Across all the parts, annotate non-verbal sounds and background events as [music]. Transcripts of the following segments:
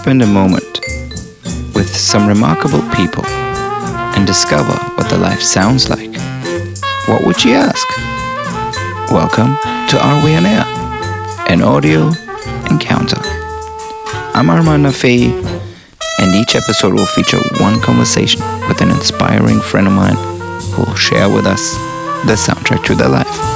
Spend a moment with some remarkable people and discover what their life sounds like, what would you ask? Welcome to Are We On Air? An audio encounter. I'm Armand Nafei, and each episode will feature one conversation with an inspiring friend of mine who will share with us the soundtrack to their life.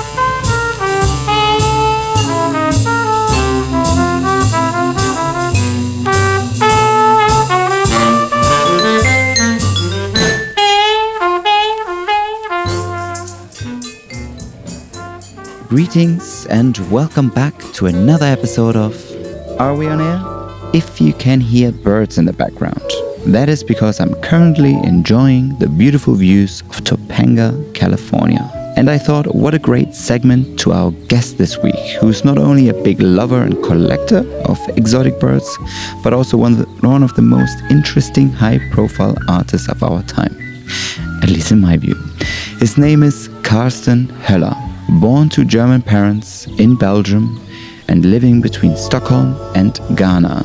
Greetings and welcome back to another episode of Are We On Air? If you can hear birds in the background, that is because I'm currently enjoying the beautiful views of Topanga, California. And I thought, what a great segment to our guest this week, who's not only a big lover and collector of exotic birds, but also one of the, most interesting high profile artists of our time, at least in my view. His name is Carsten Höller born to German parents in Belgium and living between Stockholm and Ghana.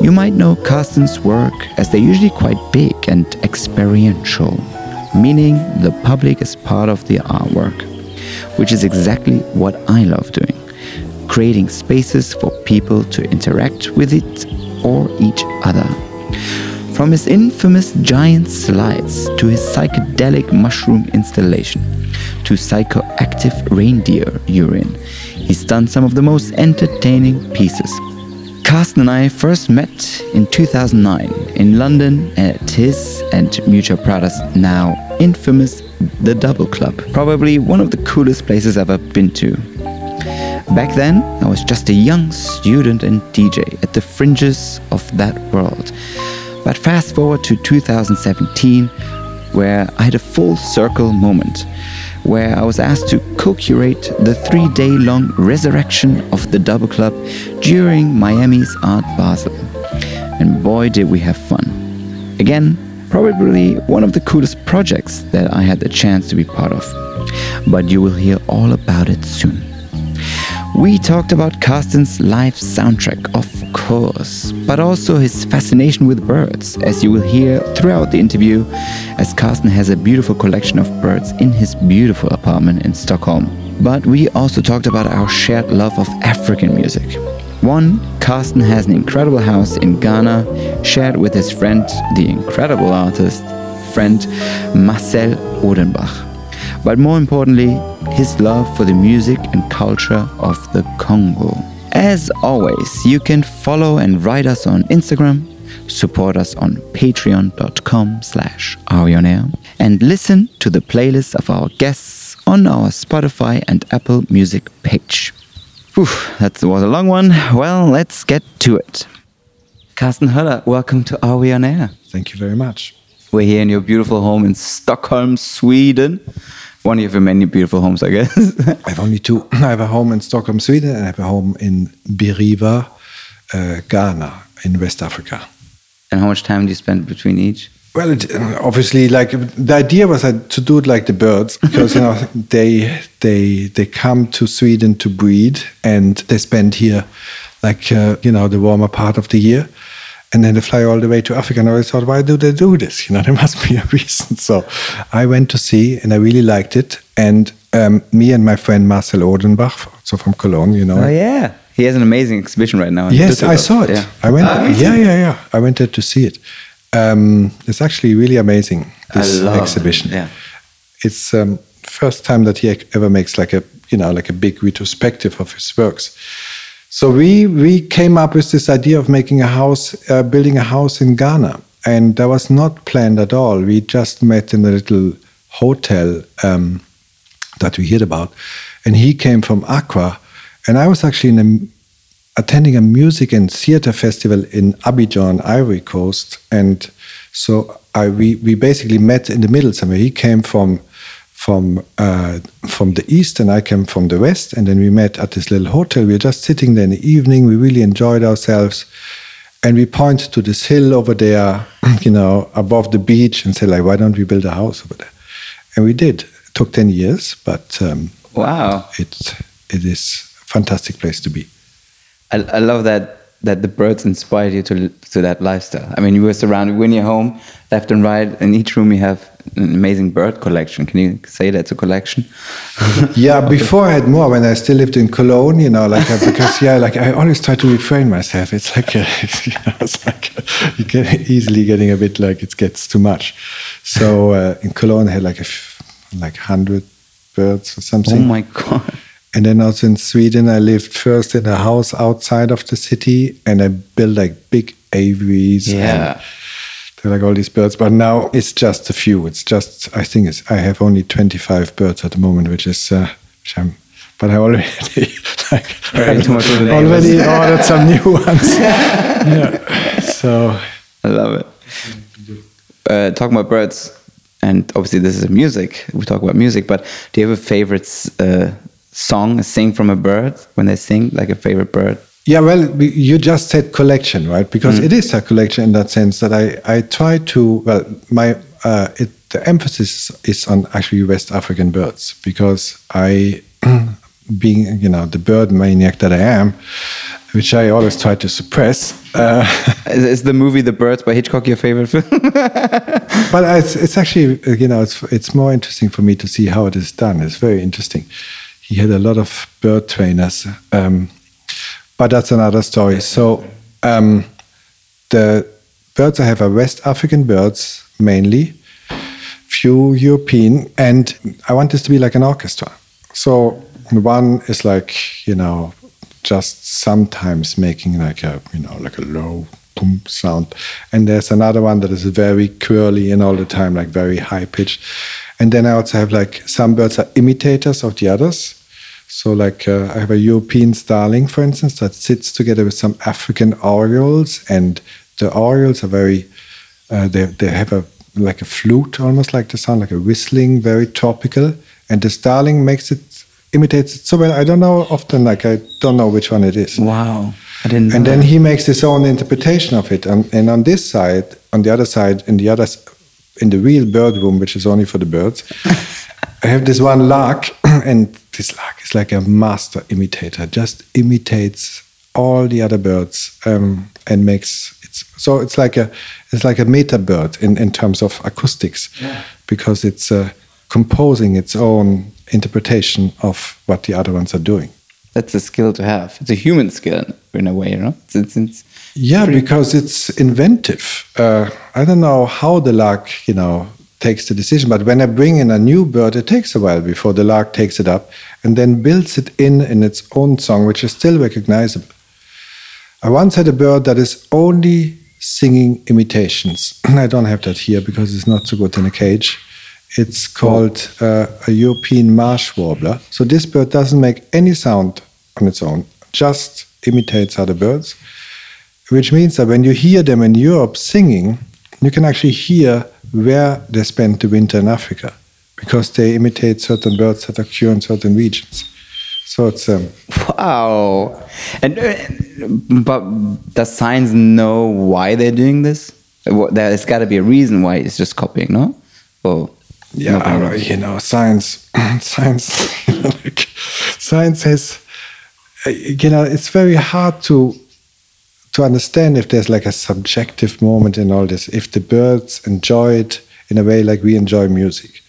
You might know Carsten's work as they're usually quite big and experiential, meaning the public is part of the artwork, which is exactly what I love doing creating spaces for people to interact with it or each other. From his infamous giant slides to his psychedelic mushroom installation to psychoactive reindeer urine, he's done some of the most entertaining pieces. Carsten and I first met in 2009 in London at his and Miuccia Prada's now infamous The Double Club, probably one of the coolest places I've ever been to. Back then, I was just a young student and DJ at the fringes of that world. But fast forward to 2017, where I had a full circle moment, where I was asked to co curate the three day long resurrection of the Double Club during Miami's Art Basel. And boy, did we have fun. Again, probably one of the coolest projects that I had the chance to be part of. But you will hear all about it soon. We talked about Carsten's live soundtrack, of course, but also his fascination with birds, as you will hear throughout the interview, as Carsten has a beautiful collection of birds in his beautiful apartment in Stockholm. But we also talked about our shared love of African music. One, Carsten has an incredible house in Ghana, shared with his friend, the incredible artist, friend Marcel Odenbach but more importantly, his love for the music and culture of the Congo. As always, you can follow and write us on Instagram, support us on patreon.com slash and listen to the playlist of our guests on our Spotify and Apple Music page. Oof, that was a long one. Well, let's get to it. Carsten Höller, welcome to Are We On Air? Thank you very much. We're here in your beautiful home in Stockholm, Sweden one of your many beautiful homes, I guess. [laughs] I have only two. [clears throat] I have a home in Stockholm, Sweden, and I have a home in Biriwa, uh, Ghana, in West Africa. And how much time do you spend between each? Well, it, obviously, like the idea was to do it like the birds, [laughs] because you know they they they come to Sweden to breed, and they spend here, like uh, you know, the warmer part of the year and then they fly all the way to Africa. And I always thought, why do they do this? You know, [laughs] there must be a reason. So I went to see, and I really liked it. And um, me and my friend Marcel Odenbach, so from Cologne, you know. Oh yeah, he has an amazing exhibition right now. Yes, I saw it. Yeah. I went. Oh, yeah, yeah, yeah. I went there to see it. Um, it's actually really amazing. This exhibition. It. Yeah. It's um, first time that he ever makes like a you know like a big retrospective of his works so we we came up with this idea of making a house, uh, building a house in Ghana, and that was not planned at all. We just met in a little hotel um, that we heard about, and he came from Accra, and I was actually a, attending a music and theater festival in Abidjan, Ivory Coast, and so I we we basically met in the middle somewhere. He came from from uh, from the east and I came from the west, and then we met at this little hotel. We were just sitting there in the evening. We really enjoyed ourselves, and we pointed to this hill over there, [clears throat] you know, above the beach, and said like, "Why don't we build a house over there?" And we did. It took ten years, but um, wow, it's it is a fantastic place to be. I, I love that that the birds inspired you to to that lifestyle? I mean, you were surrounded when you're home, left and right. In each room, you have an amazing bird collection. Can you say that's a collection? [laughs] yeah, before I had more when I still lived in Cologne. You know, like uh, because yeah, like I always try to refrain myself. It's like a, [laughs] you know, it's like a, you get easily getting a bit like it gets too much. So uh, in Cologne, I had like a like hundred birds or something. Oh my god! And then also in Sweden, I lived first in a house outside of the city, and I built like big aviaries. Yeah. They're like all these birds, but now it's just a few. It's just I think it's I have only twenty five birds at the moment, which is uh, which I'm. But I already [laughs] like already, already ordered some new ones. [laughs] yeah. So I love it. Uh, talking about birds, and obviously this is music. We talk about music, but do you have a favorite uh, song, a sing from a bird when they sing, like a favorite bird? Yeah, well, you just said collection, right? Because mm. it is a collection in that sense that I, I try to, well, my, uh, it, the emphasis is on actually West African birds because I, [clears throat] being, you know, the bird maniac that I am, which I always try to suppress. Uh, [laughs] is, the movie The Birds by Hitchcock your favorite film? [laughs] but it's, it's actually, you know, it's, it's more interesting for me to see how it is done. It's very interesting he had a lot of bird trainers. Um, but that's another story. So um, the birds I have are West African birds mainly, few European, and I want this to be like an orchestra. So one is like you know just sometimes making like a you know like a low boom sound, and there's another one that is very curly and all the time like very high pitched. And then I also have like some birds are imitators of the others. So, like, uh, I have a European starling, for instance, that sits together with some African orioles, and the orioles are very, uh, they, they have a like a flute, almost like the sound, like a whistling, very tropical. And the starling makes it, imitates it so well. I don't know often, like, I don't know which one it is. Wow. I didn't and then he makes his own interpretation of it. And, and on this side, on the other side, in the other, in the real bird room, which is only for the birds, [laughs] I have this one lark, [clears throat] and this lark is like a master imitator, just imitates all the other birds um, and makes it's so it's like a it's like a meta bird in, in terms of acoustics yeah. because it's uh, composing its own interpretation of what the other ones are doing. That's a skill to have. It's a human skill in a way, you know. It's, it's, it's yeah, because it's inventive. Uh, I don't know how the lark, you know, takes the decision. But when I bring in a new bird, it takes a while before the lark takes it up and then builds it in in its own song, which is still recognizable. I once had a bird that is only singing imitations. [clears throat] I don't have that here because it's not so good in a cage. It's called uh, a European marsh warbler. So this bird doesn't make any sound on its own, just imitates other birds, which means that when you hear them in Europe singing, you can actually hear where they spend the winter in Africa because they imitate certain birds that occur in certain regions. So it's um, wow. And uh, but does science know why they're doing this? There's got to be a reason why it's just copying, no? Well, yeah, you know, science, [coughs] science, [laughs] like, science has, uh, you know, it's very hard to to understand if there's like a subjective moment in all this, if the birds enjoy it in a way like we enjoy music,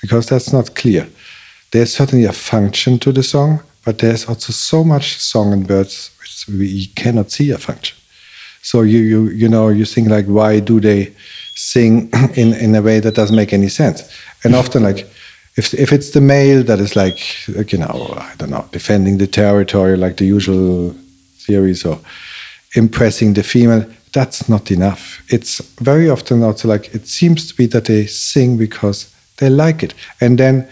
because that's not clear. There's certainly a function to the song, but there's also so much song in birds which we cannot see a function. So you you you know you think like why do they sing [clears throat] in in a way that doesn't make any sense? And often like if if it's the male that is like, like you know I don't know defending the territory like the usual theories or impressing the female, that's not enough. It's very often also like it seems to be that they sing because they like it. And then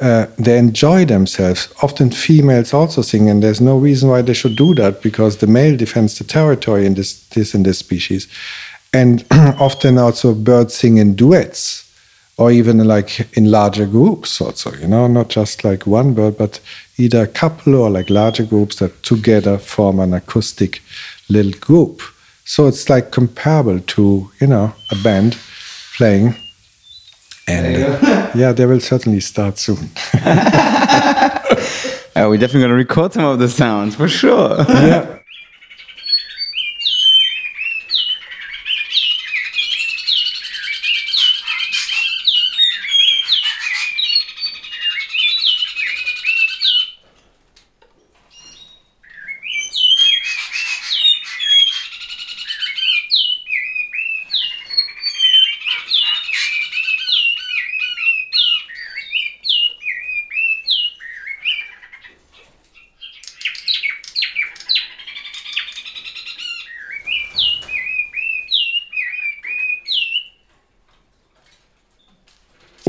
uh, they enjoy themselves. Often females also sing, and there's no reason why they should do that because the male defends the territory in this, this and this species. And [clears throat] often also birds sing in duets or even like in larger groups also, you know, not just like one bird, but either a couple or like larger groups that together form an acoustic little group. So it's like comparable to, you know, a band playing. And uh, yeah, they will certainly start soon. [laughs] we're definitely going to record some of the sounds for sure. yeah.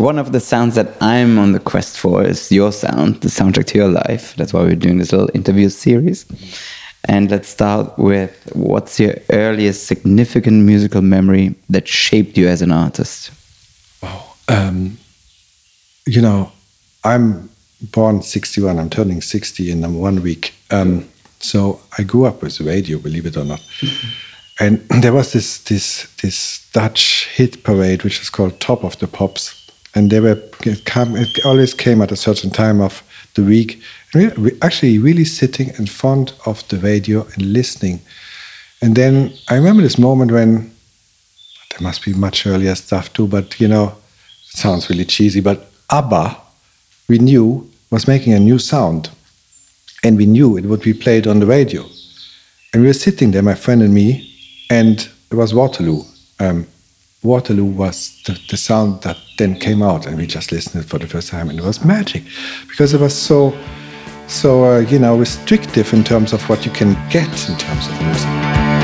One of the sounds that I'm on the quest for is your sound, the soundtrack to your life. That's why we're doing this little interview series. And let's start with what's your earliest significant musical memory that shaped you as an artist? Wow. Um, you know, I'm born 61, I'm turning 60 in one week. Um, so I grew up with radio, believe it or not. [laughs] and [clears throat] there was this, this, this Dutch hit parade, which is called Top of the Pops. And they were, it, come, it always came at a certain time of the week we actually really sitting in front of the radio and listening. And then I remember this moment when there must be much earlier stuff too, but you know, it sounds really cheesy, but ABBA, we knew, was making a new sound. And we knew it would be played on the radio. And we were sitting there, my friend and me, and it was Waterloo. Um, Waterloo was the, the sound that then came out, and we just listened for the first time, and it was magic because it was so so, uh, you know, restrictive in terms of what you can get in terms of music.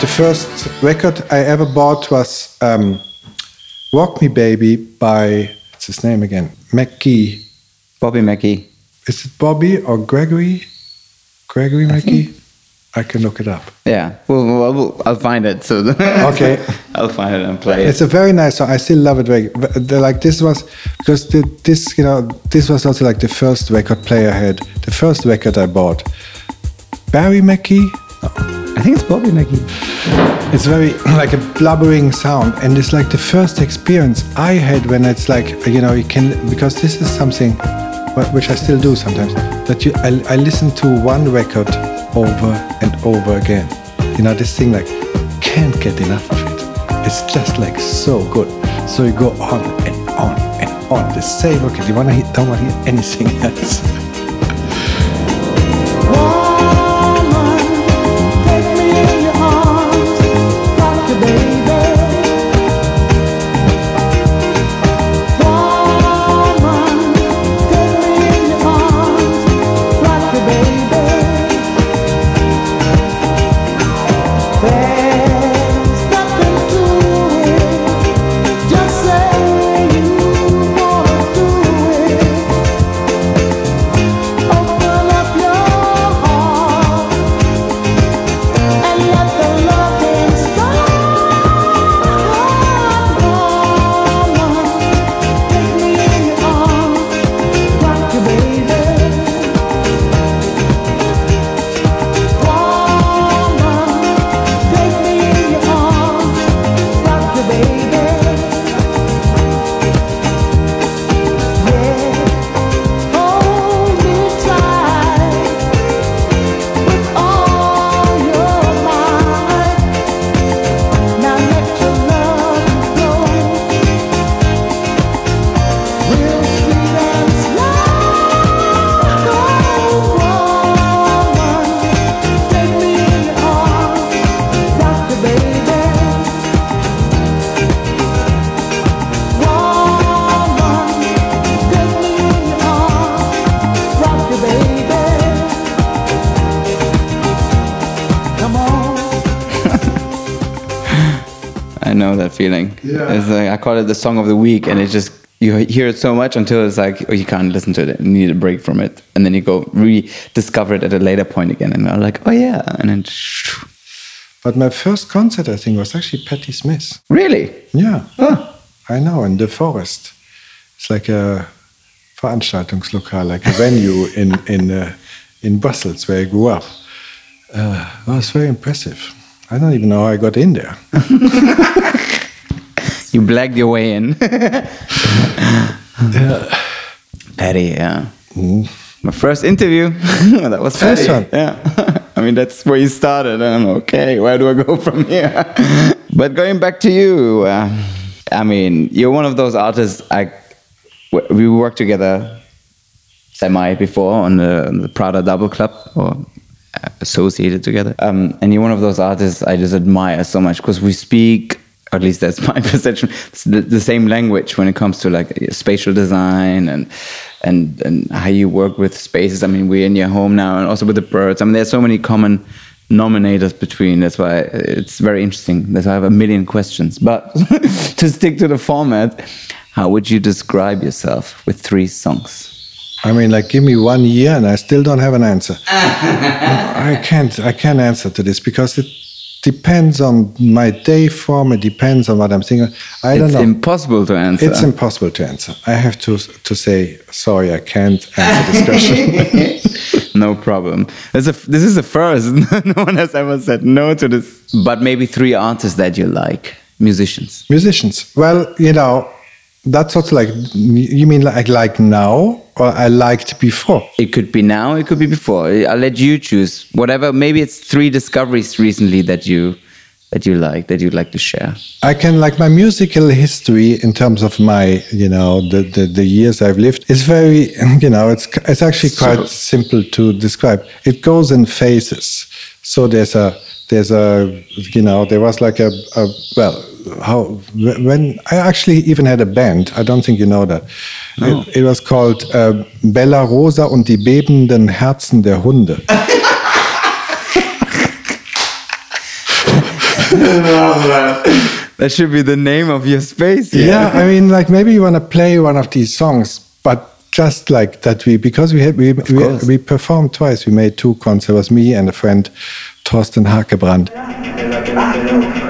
The first record I ever bought was um, "Rock Me Baby" by what's his name again? McGee. Bobby McGee. Is it Bobby or Gregory? Gregory McGee. I can look it up. Yeah, well, well, well I'll find it. So [laughs] okay, I'll find it and play it. It's a very nice song. I still love it. Very, like this was because the, this, you know, this was also like the first record player I had. The first record I bought. Barry McGee. No. I think it's Bobby McGee. It's very [clears throat] like a blubbering sound, and it's like the first experience I had when it's like you know you can because this is something which I still do sometimes that you I, I listen to one record over and over again. You know this thing like can't get enough of it. It's just like so good. So you go on and on and on the same record. You wanna hear, don't want to hear anything [laughs] else. Feeling. Yeah. It's like I call it the song of the week, and it's just you hear it so much until it's like oh, you can't listen to it. You need a break from it, and then you go rediscover it at a later point again, and I'm like, oh yeah, and then. But my first concert, I think, was actually Patti Smith. Really? Yeah. I know in the forest. It's like a Veranstaltungslokal, like a venue in in uh, in Brussels where I grew up. Uh, well, it's very impressive. I don't even know how I got in there. [laughs] you blagged your way in. Patti, yeah. Mm. My first interview. [laughs] that was first one. Yeah. [laughs] I mean, that's where you started. I'm okay. Where do I go from here? but going back to you, uh, I mean, you're one of those artists. I we worked together semi before on the, on the Prada Double Club or associated together. Um, and you're one of those artists I just admire so much because we speak or at least that's [laughs] my perception, the, the, same language when it comes to like spatial design and and and how you work with spaces. I mean, we're in your home now, and also with the birds. I mean, there's so many common nominators between. That's why it's very interesting. That's why I have a million questions. But [laughs] to stick to the format, how would you describe yourself with three songs? I mean, like, give me one year, and I still don't have an answer. [laughs] I can't. I can't answer to this because it depends on my day form. It depends on what I'm thinking. I don't it's know. It's impossible to answer. It's impossible to answer. I have to to say sorry. I can't answer this question. [laughs] no problem. This is, a, this is the first. [laughs] no one has ever said no to this. But maybe three artists that you like, musicians. Musicians. Well, you know, that's also like you mean like like now or I liked before. It could be now. It could be before. I'll let you choose. Whatever. Maybe it's three discoveries recently that you that you like that you'd like to share. I can like my musical history in terms of my you know the the, the years I've lived is very [laughs] you know it's it's actually quite so, simple to describe. It goes in phases. So there's a there's a you know there was like a, a well how when I actually even had a band. I don't think you know that. No. It, it, was called uh, Bella Rosa und die bebenden Herzen der Hunde. [laughs] that should be the name of your space. Yeah, yeah I mean, like maybe you want to play one of these songs, but just like that we because we had we we, we, performed twice. We made two concerts. It was me and a friend, Thorsten Hakebrand. [laughs]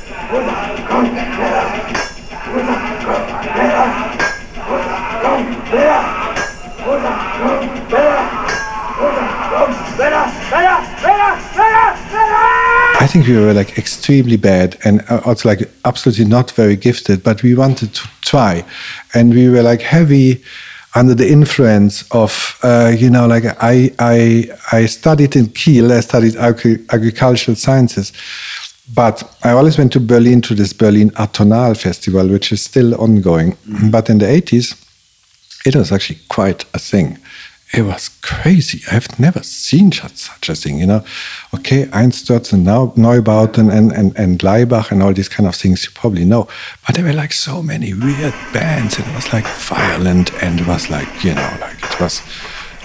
I think we were like extremely bad and uh, also like absolutely not very gifted, but we wanted to try. And we were like heavy under the influence of, uh, you know, like I, I, I studied in Kiel, I studied agri- agricultural sciences. But I always went to Berlin to this Berlin Atonal Festival, which is still ongoing. Mm-hmm. But in the 80s, it was actually quite a thing. It was crazy. I've never seen such a thing, you know. Okay, Einstürzende Neubauten and, and, and Laibach and all these kind of things you probably know. But there were like so many weird bands. and It was like violent and it was like, you know, like it was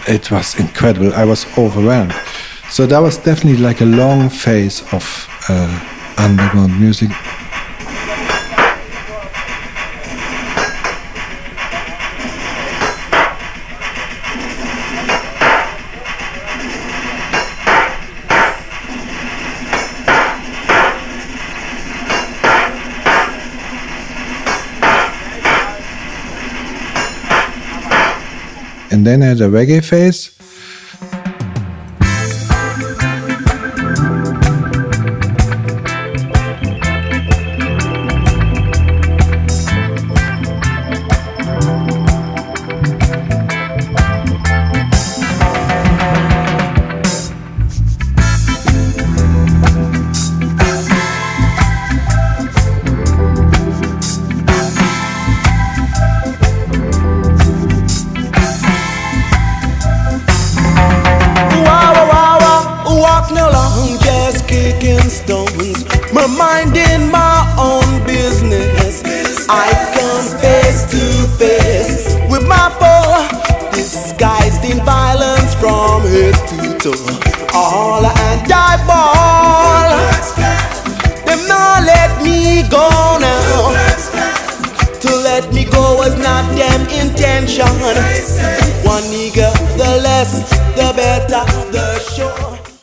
it was incredible. I was overwhelmed. So that was definitely like a long phase of uh, underground music. And then I had a reggae phase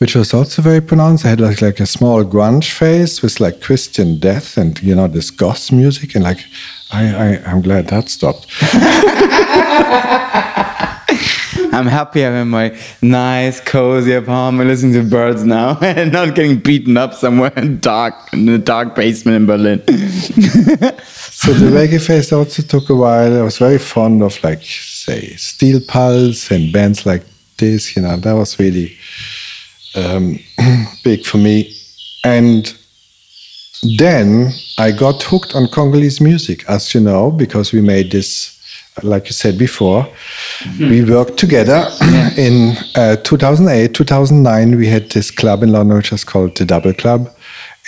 which was also very pronounced. I had like, like a small grunge phase with like Christian death and you know this goth music and like I, I I'm glad that stopped. [laughs] I'm happy I'm in my nice, cozy apartment listening to birds now [laughs] and not getting beaten up somewhere in dark in a dark basement in Berlin. [laughs] so the reggae phase also took a while. I was very fond of like say Steel Pulse and bands like this. You know that was really um, [clears throat] big for me. And then I got hooked on Congolese music, as you know, because we made this like you said before, we worked together. [clears throat] In uh, 2008, 2009, we had this club in London, which was called the Double Club,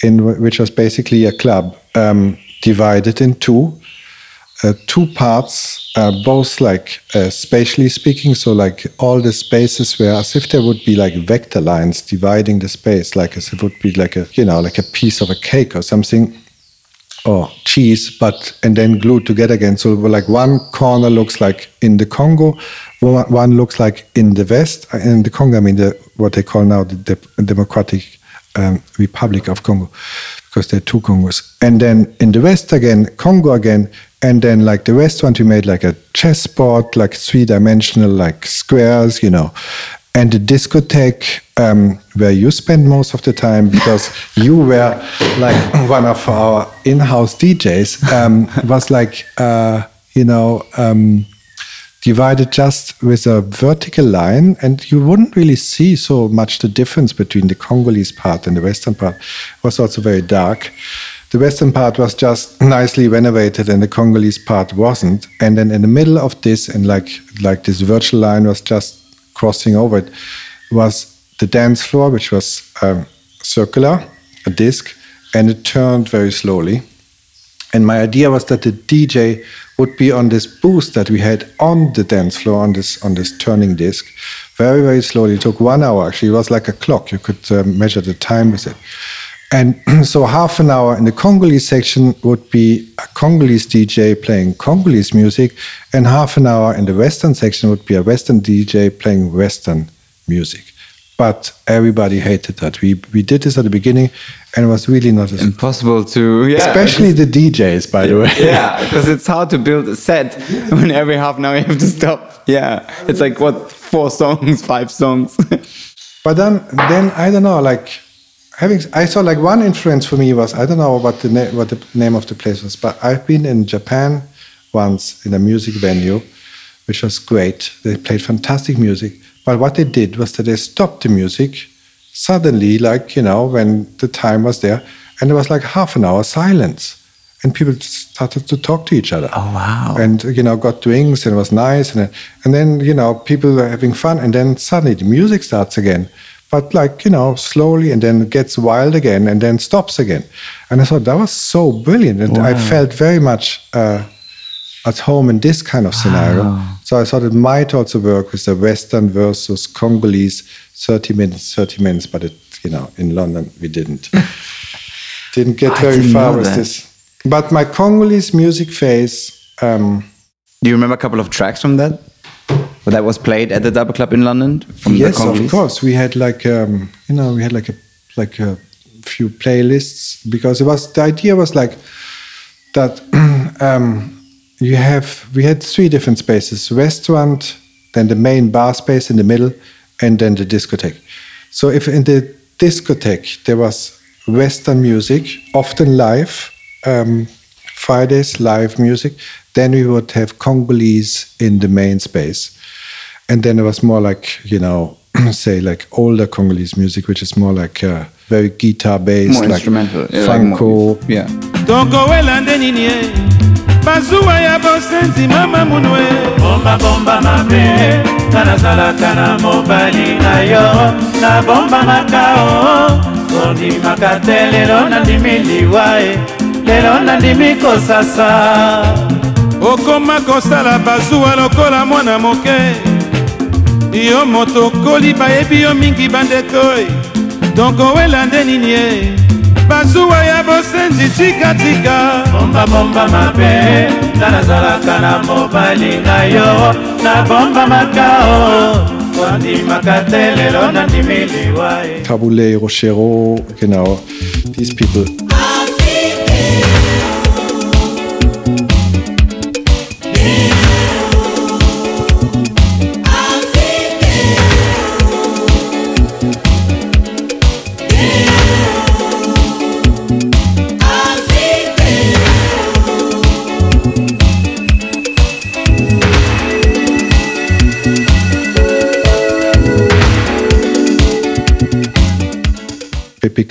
in which was basically a club um, divided in two. Uh, two parts, uh, both like uh, spatially speaking, so like all the spaces were as if there would be like vector lines dividing the space, like as it would be like a you know like a piece of a cake or something or cheese, but and then glued together again. So like one corner looks like in the Congo, one looks like in the West. Uh, In the Congo, I mean the what they call now the, De- Democratic um, Republic of Congo, because there are two Congos. And then in the West again, Congo again, and then like the West one, we made like a chessboard, like three dimensional, like squares, you know. And the discotheque um, where you spend most of the time because [laughs] you were like one of our in-house DJs um, was like uh, you know um, divided just with a vertical line, and you wouldn't really see so much the difference between the Congolese part and the Western part. It was also very dark. The Western part was just nicely renovated, and the Congolese part wasn't. And then in the middle of this, and like like this virtual line was just crossing over it, was the dance floor, which was um, circular, a disc, and it turned very slowly. And my idea was that the DJ would be on this boost that we had on the dance floor on this on this turning disc, very very slowly. It took one hour. Actually, it was like a clock. You could uh, measure the time with it. And [clears throat] so half an hour in the Congolese section would be a Congolese DJ playing Congolese music, and half an hour in the Western section would be a Western DJ playing Western music. But everybody hated that. We we did this at the beginning, and it was really not as Impossible to, yeah. especially the DJs, by the way. yeah, [laughs] because it's hard to build a set when every half an hour you have to stop. Yeah, it's like what four songs, five songs. [laughs] But then, then I don't know. Like having, I saw like one influence for me was I don't know what the na- what the name of the place was, but I've been in Japan once in a music venue, which was great. They played fantastic music, but what they did was that they stopped the music suddenly, like you know, when the time was there, and there was like half an hour silence, and people started to talk to each other. Oh wow! and you know got drinks and it was nice and and then you know people were having fun and then suddenly the music starts again. But like you know slowly and then gets wild again and then stops again. And i thought that was so brilliant and i felt very much uh, at home in this kind of scenario so i thought it might also work with the western versus congolese 30 minutes 30 minutes but it you know in london we didn't [laughs] didn't get I very didn't far with that. this but my congolese music phase um, Do you remember a couple of tracks from that? That was played at the Double Club in London from the yes, of course. We had like um, you know we had like a like a few playlists because it was the idea was like that [clears throat] um, you have we had three different spaces: restaurant, then the main bar space in the middle, and then the discotheque. So if in the discotheque there was Western music, often live, um, Fridays live music, then we would have Congolese in the main space and then it was more like you know [clears throat] say like older congolese music which is more like uh, very guitar based More like instrumental. yeah, like franco more- yeah. Bazuwa ya bosenzi mama munu e bombabomba mabe nga nazalaka na mobali na yo. Nabombamaka o kondimaka te lelo nandimi liwa e lelo nandimi kosasa okoma kosala bazuwa lokola mwana moke. Yo moto okoli bayebi yo mingi bandeko tokowela nde nini ye bazuwa ya bosenzi tikatika. Bombabomba mabe nga nazalaka na mobali na yo nabombamaka o wandimaka te lelo nandimi liwa Tabule, Rochero, genau, these people.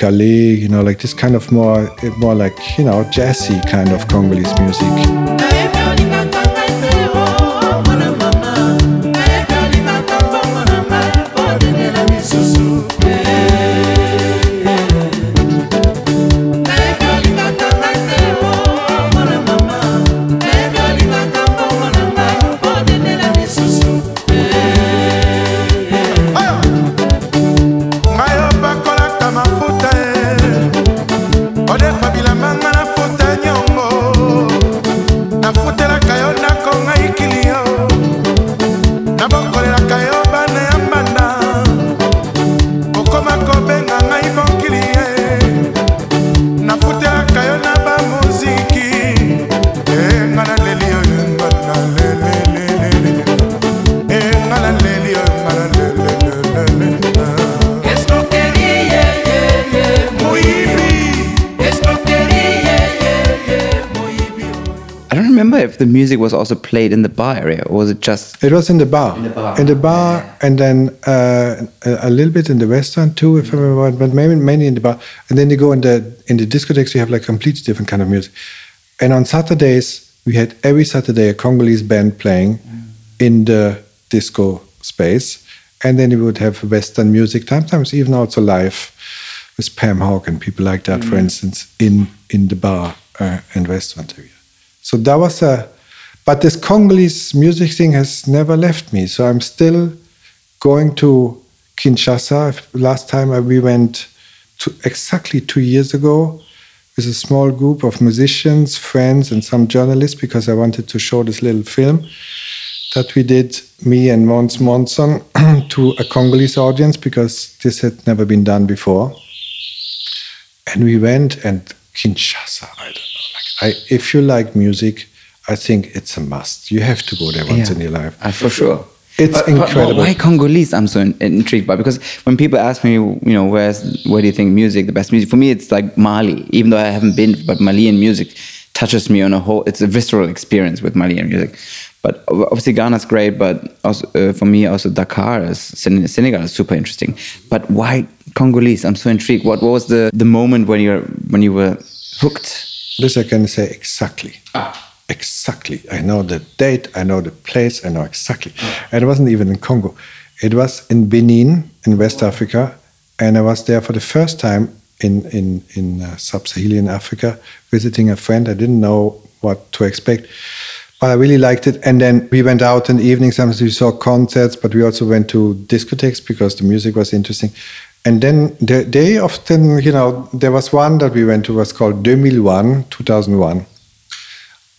Kallé, you know, like this kind of more, more like, you know, jazzy kind of Congolese music. Music was also played in the bar area or was it just. It was in the bar. In the bar. and then uh, a, a little bit in the restaurant too, if I remember, but mainly, mainly in the bar. And then you go in the in the discotheques, you have like completely different kind of music. And on Saturdays, we had every Saturday a Congolese band playing in the disco space, and then we would have Western music, sometimes even also live with Pam Hawk and people like that, for instance, in in the bar uh, and restaurant area. So that was a, but this Congolese music thing has never left me. So I'm still going to Kinshasa. Last time we went to exactly two years ago with a small group of musicians, friends, and some journalists because I wanted to show this little film that we did, me and Måns Månsson, [clears throat] to a Congolese audience because this had never been done before. And we went and Kinshasa, I don't know. Like I if you like music, I think it's a must. You have to go there once in your life. Uh, for sure. It's But- but- but incredible. why Congolese? I'm so in- intrigued by because when people ask me, you know, where's where do you think music the best music? For me, it's like Mali. Even though I haven't been, but Malian music touches me on a whole. It's a visceral experience with Malian music. But obviously Ghana's great, but also uh, for me also Dakar, is, Sen- Senegal is super interesting. But why Congolese? I'm so intrigued. What, what was the the moment when you're when you were hooked? This I can say exactly. Exactly. I know the date, I know the place, I know exactly. And it wasn't even in Congo. It was in Benin, in West Africa. And I was there for the first time in, in, in uh, sub Saharan Africa, visiting a friend. I didn't know what to expect. But I really liked it. And then we went out in the evening. Sometimes we saw concerts, but we also went to discotheques because the music was interesting. And then they, they often, you know, there was one that we went to was called 2001, 2001,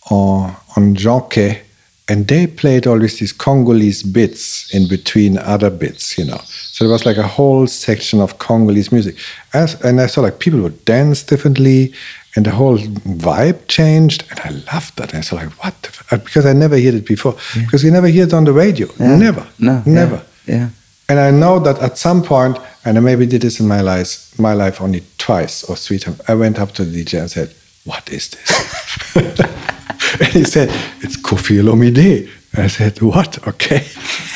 on, on Jonquet. And they played always these Congolese bits in between other bits, you know. So there was like a whole section of Congolese music. As, and I saw like people would dance differently and the whole vibe changed. And I loved that. And I saw like, what? the f-" uh, Because I never heard it before. Because you never hear it on the radio. Never. No, Never. Yeah. yeah. And I know that at some point, and I maybe did this in my life, my life only twice or three times, I went up to the DJ and said, What is this? [laughs] [laughs] and he said, It's Koffi Olomide. I said, What? Okay.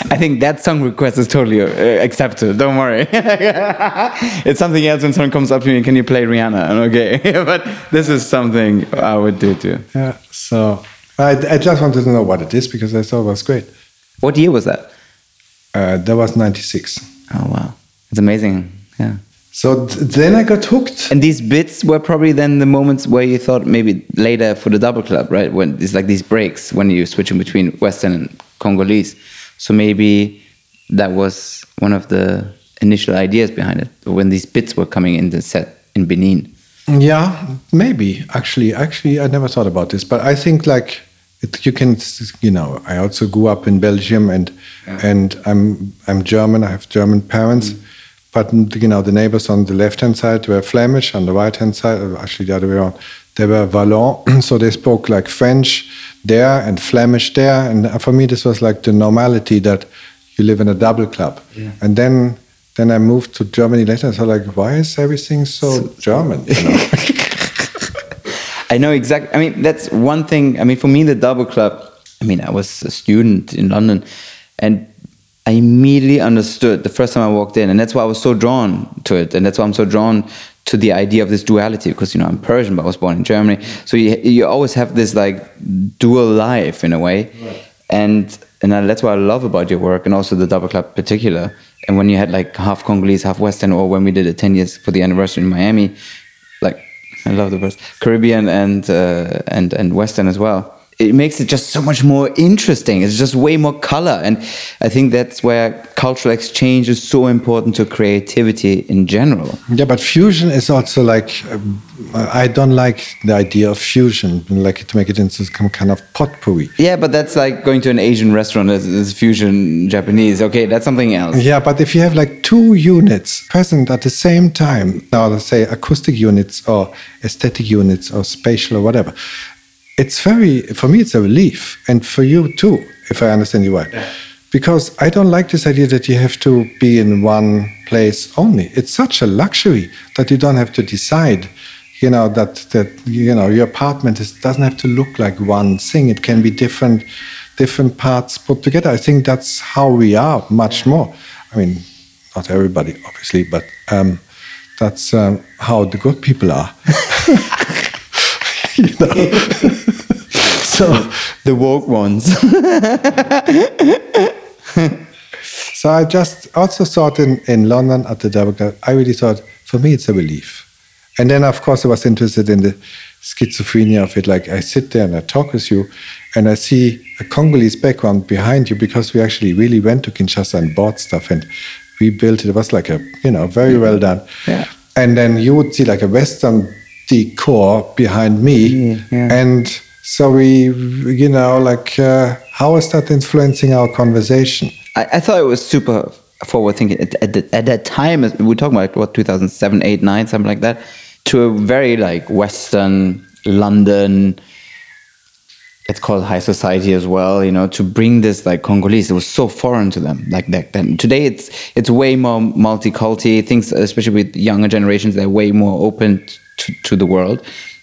I think that song request is totally uh, accepted. Don't worry. [laughs] it's something else when someone comes up to me and can you play Rihanna? And okay, [laughs] but this is something I would do too. Yeah. So I, I just wanted to know what it is because I thought it was great. What year was that? Uh, that was 96. Oh wow, it's amazing. Yeah. So th- then I got hooked. And these bits were probably then the moments where you thought maybe later for the double club, right? When it's like these breaks when you're switching between Western and Congolese. So maybe that was one of the initial ideas behind it when these bits were coming in the set in Benin. Yeah, maybe actually. Actually, I never thought about this, but I think like it, you can, you know, I also grew up in Belgium and and I'm I'm German. I have German parents, mm. But you know the neighbors on the left hand side were Flemish, on the right hand side, actually the other way around, they were Wallon. [clears throat] so they spoke like French there and Flemish there, and for me this was like the normality that you live in a double club, and then. Then I moved to Germany later. and So like, why is everything so, German? You know? [laughs] I know exactly. I mean, that's one thing. I mean, for me, the double club. I mean, I was a student in London, and I immediately understood the first time I walked in, and that's why I was so drawn to it, and that's why I'm so drawn to the idea of this duality. Because you know, I'm Persian, but I was born in Germany, so you you always have this like dual life in a way, and and that's what I love about your work, and also the double club in particular. And when you had like half Congolese, half Western, or when we did it 10 years for the anniversary in Miami, like I love the verse Caribbean and uh, and and Western as well. It makes it just so much more interesting. It's just way more color, and I think that's where cultural exchange is so important to creativity in general. Yeah, but fusion is also like um, I don't like the idea of fusion, like to make it into some kind of potpourri. Yeah, but that's like going to an Asian restaurant as fusion Japanese. Okay, that's something else. Yeah, but if you have like two units present at the same time, now let's say acoustic units or aesthetic units or spatial or whatever, it's very for me it's a relief, and for you too, if I understand you right. Because I don't like this idea that you have to be in one place only. It's such a luxury that you don't have to decide you know that that you know your apartment is, doesn't have to look like one thing. It can be different different parts put together. I think that's how we are much more. I mean not everybody obviously but um, that's um, how the good people are. [laughs] You know [laughs] so The woke ones. [laughs] so i just also thought in, in london at the double i really thought for me it's a relief and then, of course, I was interested in the schizophrenia of it. Like, I sit there and I talk with you, and I see a Congolese background behind you because we actually really went to Kinshasa and bought stuff and we built it. It was like a, you know, very well done. Yeah. And then you would see like a Western decor behind me. And so we, you know, like, uh, how is that influencing our conversation? I, I thought it was super forward thinking at, at, the- at that time. We're talking about what 2007, 8, 9, something like that. To a very like Western London. it's called high society as well. You know, to bring this like Congolese, it was so foreign to them. Like that then. Today, it's it's way more multiculti. Things, especially with younger generations, they're way more open to the world.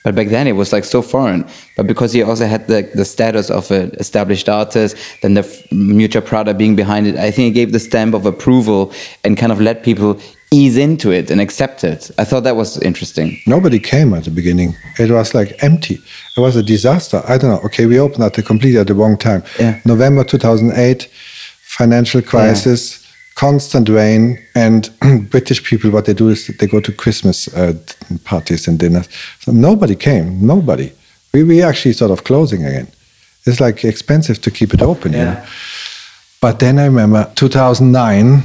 But back then it was like so foreign. But because he also had the, the status of an established artist, then the Miuccia Prada being behind it, I think it gave the stamp of approval and kind of let people ease into it and accept it. I thought that was interesting. Nobody came at the beginning. It was like empty. It was a disaster. I don't know. Okay, we opened at the complete at the wrong time. Yeah. November 2008, financial crisis, constant rain, and [clears throat] British people, what they do is they go to Christmas uh, parties and dinners. So nobody came. Nobody. We we actually sort of closing again. It's like expensive to keep it open. You know? But then I remember 2009,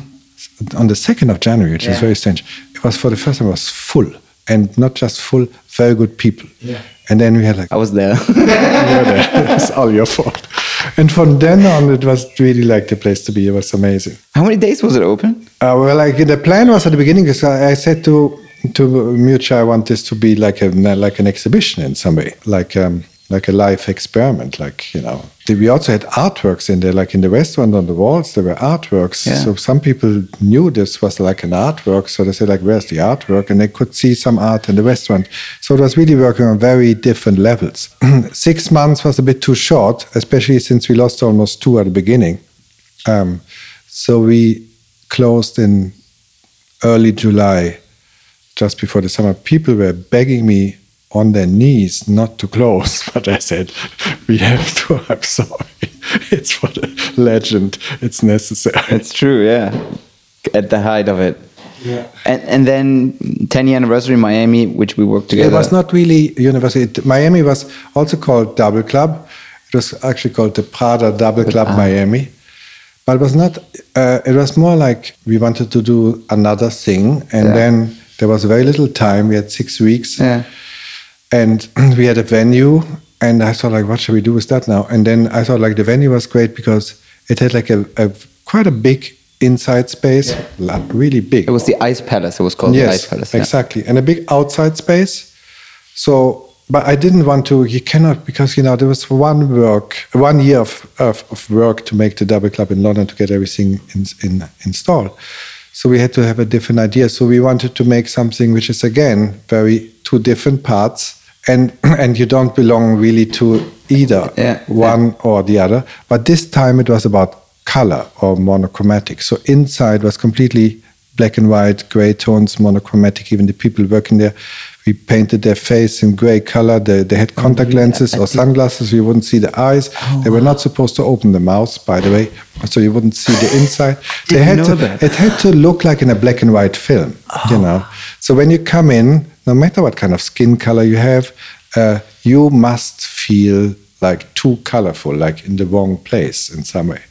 on the 2nd of January, which is very strange, it was for the first time, it was full. And not just full, very good people. Yeah. And then we had like, I was there. [laughs] [laughs] it's all your fault. [laughs] And from then on, it was really like the place to be. It was amazing. How many days was it open? Uh, well, like the plan was at the beginning, because I, said to to Miuccia, I want this to be like a like an exhibition in some way, like um, like a live experiment. Like you know, we also had artworks in there, like in the restaurant on the walls, there were artworks. Yeah. So some people knew this was like an artwork, so they said like, "Where's the artwork?" And they could see some art in the restaurant. So it was really working on very different levels. [clears throat] Six months was a bit too short, especially since we lost almost two at the beginning. Um, so we closed in early July, just before the summer. People were begging me on their knees not to close, [laughs] but I said, "We have to. [laughs] I'm sorry. [laughs] It's for the legend. It's necessary." It's true, yeah. At the height of it. Yeah. And and then 10 year anniversary Miami, which we worked together. It was not really university. It- Miami was also called Double Club. It was actually called the Prada Double Club Miami. but it was not. Uh, it was more like we wanted to do another thing, and Yeah. then there was very little time. We had six weeks, Yeah. And [clears throat] we had a venue. And I thought, like, what should we do with that now? And then I thought, like, the venue was great because it had like a, a quite a big inside space, la- really big. It was the Ice Palace. It was called the Ice Palace. yeah. Exactly. And a big outside space. So, but I didn't want to, you cannot, because, you know, there was one work, one year of, of, of work to make the double club in London to get everything in, in, installed. So we had to have a different idea. So we wanted to make something which is, again, very two different parts. And, [clears throat] and you don't belong really to either Yeah, one or the other. But this time it was about color or monochromatic. So inside was completely black and white, gray tones, monochromatic. Even the people working there, we painted their face in gray color. They, they had contact really? lenses or sunglasses. You wouldn't see the eyes. they were not supposed to open the mouth, by the way, so you wouldn't see the inside. [laughs] they had to, that. It had to look like in a black and white film, you know. So when you come in, no matter what kind of skin color you have, uh, you must feel like too colorful, like in the wrong place in some way.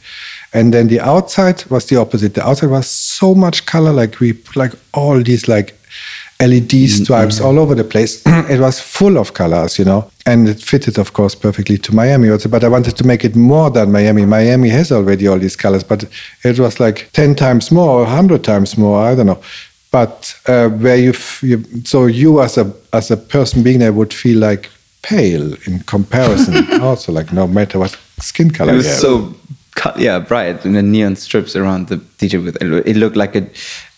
And then the outside was the opposite. The outside was so much color, like we put like all these like LED stripes all over the place. [clears throat] it was full of colors, you know, and it fitted, of course, perfectly to Miami also. But I wanted to make it more than Miami. Miami has already all these colors, but it was like 10 times more or 100 times more, I don't know. But uh, where you, f- you, so you as a, as a person being there would feel like pale in comparison, [laughs] also, like no matter what skin color It was so cut, yeah, bright, and the neon strips around the DJ with it looked like a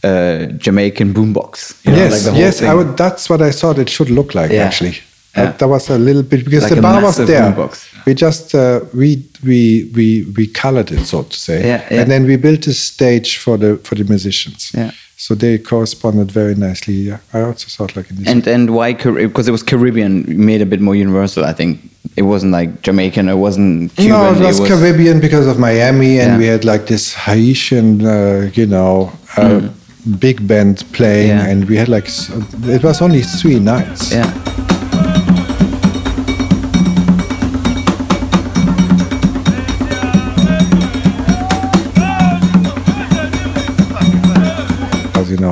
uh, Jamaican boombox. you know, yes, like yes, I would. That's what I thought it should look like. Yeah. Actually, Yeah. that, that was a little bit because Like the bar was there. We just uh, we we we we colored it, so to say, Yeah, yeah. and then we built a stage for the for the musicians. Yeah. So they corresponded very nicely. Yeah. I also thought like in this. And and why because it was Caribbean made a bit more universal. I think it wasn't like Jamaican. It wasn't Cuban. no, it was, Caribbean because of Miami, and Yeah. we had like this Haitian, uh, you know, uh, big band playing, Mm. Yeah. and we had like it was only three nights. Yeah.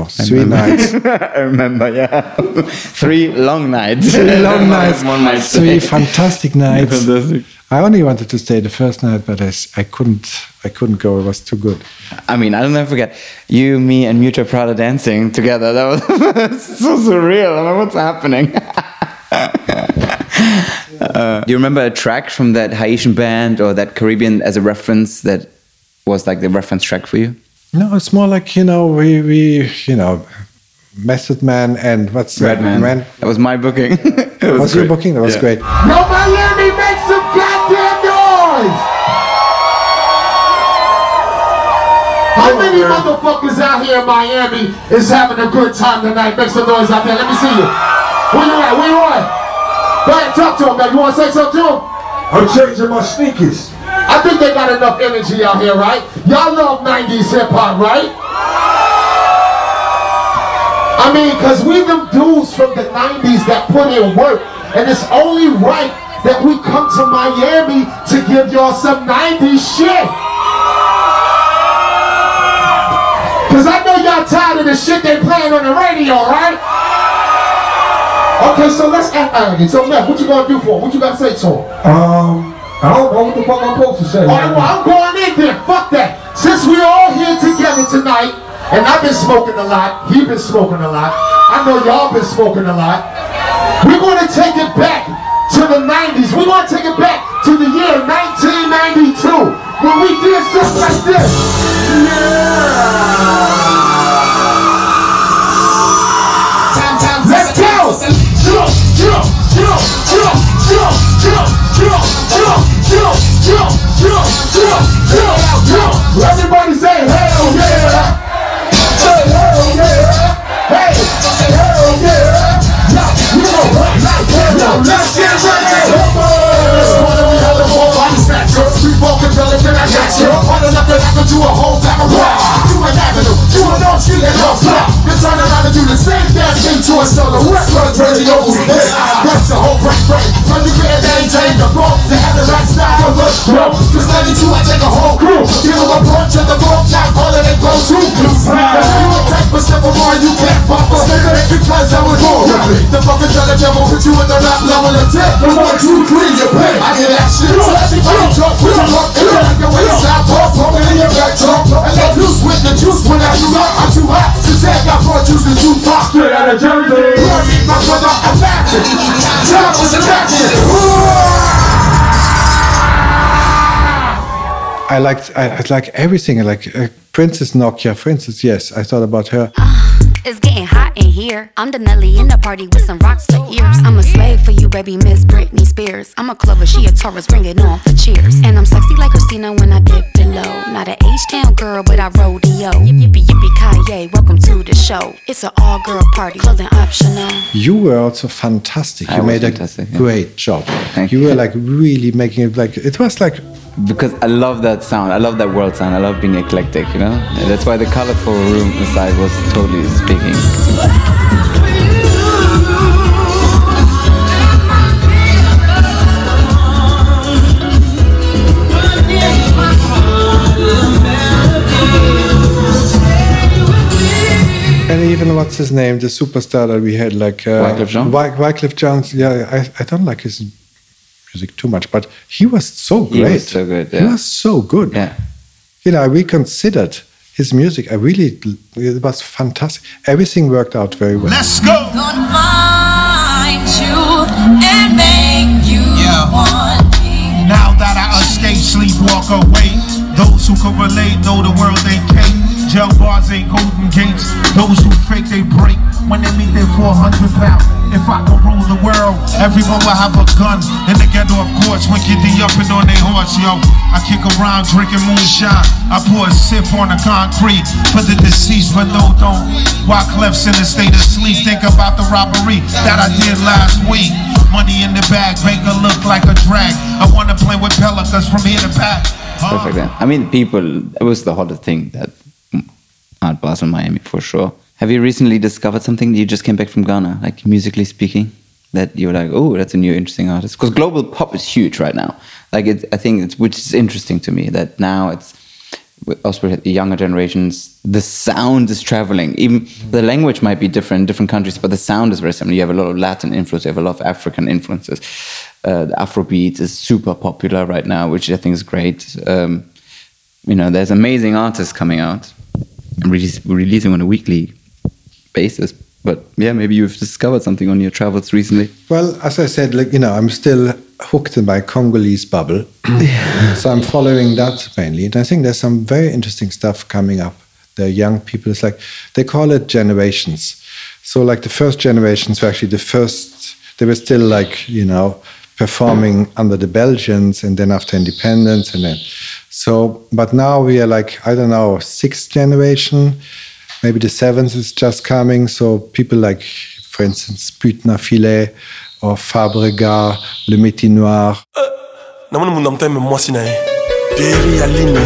As you know, three nights. [laughs] I remember. Yeah. [laughs] Three long nights. three long [laughs] nights, One might three say. fantastic nights. Fantastic. I only wanted to stay the first night, but I couldn't. I couldn't go. It was too good. I mean, I'll never forget you, me, and Miuccia Prada dancing together. That was so surreal. I'm like, what's happening? uh, do you remember a track from that Haitian band or that Caribbean as a reference that was like the reference track for you? No, it's more like you know we we you know, Method Man and what's that Man. That was my booking. [laughs] it was Was your booking? That was Yeah. great. Yo, Miami, make some goddamn noise! How many motherfuckers out here in Miami is having a good time tonight? Make some noise out there. Let me see you. Where you at? Where you at? Go ahead, talk to him, man. You want to say something to him? I'm changing my sneakers. I think they got enough energy out here, right? Y'all love 90s hip hop, right? I mean, because we them dudes from the 90s that put in work. And it's only right that we come to Miami to give y'all some 90s shit. Because I know y'all tired of the shit they playing on the radio, right? Okay, so let's act out So, Matt, what you gonna do for him? What you gotta say to him? Um, I don't know what the fuck I'm supposed to say. All right, well, I'm going in there. Fuck that. Since we're all here together tonight, and I've been smoking a lot, he been smoking a lot, I know y'all been smoking a lot, we're going to take it back to the 90s. We're going to take it back to the year 1992 when we did something like this. Yeah. Let's go! Jump, jump, jump, jump, jump, jump, jump, jump, jump, jump, jump, jump, jump, jump. Everybody say hell yeah! Say hell yeah! Hey, hell yeah! Now, you know what? Like hell yeah. Let's get ready! Come on! One have the whole body snatcher. We both can tell it, can I catch you? Turning up the echo to a whole type of rock. To an avenue, to an off street and off block. You're turning out to do the same damn thing to a solo. What blood dirty? That's the whole break break. When you get it, maintain the rope. To have the right style of the bro. Cause 92, I take a whole crew. Give them a punch at the boat, not all of it go to. You ain't take for step of more, you can't pop a sticker because I was born with it. The fucking dollar devil put you in the lap level of death. The one, two, three, you pay. I get action. So let me jump, put your luck in. Like waist wayside pop pump, pump it in your back, jump. And let loose with the juice when I shoot up. I'm too hot. She said got four juices, two pop. Straight out of Jersey. Lord, meet my brother, I'm fashion. Time was attraction. I liked I, I like everything. I like uh, Princess Nokia, for instance. Yes, I thought about her. It's in here. I'm the Nelly in the party with some rocks for ears. I'm a slave for you, baby, Miss Britney Spears. I'm a Clover, she a Taurus, bring it on for cheers. And I'm sexy like Christina when I dip below. Not an H-town girl, but I rodeo. Yippee yippee Kaye, welcome to the show. It's an all-girl party, clothing optional. You were also fantastic. I you was made fantastic, a yeah. great job. Thank you you. were like really making it like it was like because I love that sound. I love that world sound. I love being eclectic, you know? And that's why the colorful room inside was totally speaking. and even what's his name, the superstar that we had, like uh, Wyclef Jean? Wy- Wyclef Jones. Yeah, I, I don't like his music too much, but he was so He great. was so good, He was so good. Yeah. You know, I reconsidered his music. I really, it was fantastic. Everything worked out very well. Let's go. Gonna you and make you Yeah. want me. Now that I escape, sleep, walk away. Those who can relate know the world ain't cake. Jail bars ain't golden gates. Those who fake, they break when they meet their 400 pound. If I could rule the world, everyone will have a gun. In the ghetto, of course, when get the up and on their horse, yo. I kick around drinking moonshine. I pour a sip on the concrete for the deceased, but no, don't. While Clef's in a state of sleep, think about the robbery that I did last week. Money in the bag, banker look like a drag. I wanna play with pelicans from here to back. Perfect. I mean, people, it was the hottest thing that Art Basel Miami for sure. Have you recently discovered something? That you just came back from Ghana, like musically speaking, that you're like, oh, that's a new interesting artist. Because global pop is huge right now. Like, I think it's which is interesting to me that now it's with also with younger generations, the sound is traveling. Even the language might be different in different countries, but the sound is very similar. You have a lot of Latin influence, you have a lot of African influences. Uh, the Afrobeat is super popular right now, which I think is great. Um, you know, there's amazing artists coming out and release, releasing on a weekly basis. But yeah, maybe you've discovered something on your travels recently. Well, as I said, like you know, I'm still hooked in my Congolese bubble, [laughs] so I'm following that mainly. And I think there's some very interesting stuff coming up. The young people, it's like they call it generations. So like the first generations were actually the first. They were still like you know performing under the Belgians, and then after independence, and then so. But now we are like I don't know sixth generation maybe the seventh is just coming. So people like, for instance, Putna Filet or Fabregas, Le Métis Noir. Eh, namoni mundu amutami mwasi na ye deri ya lino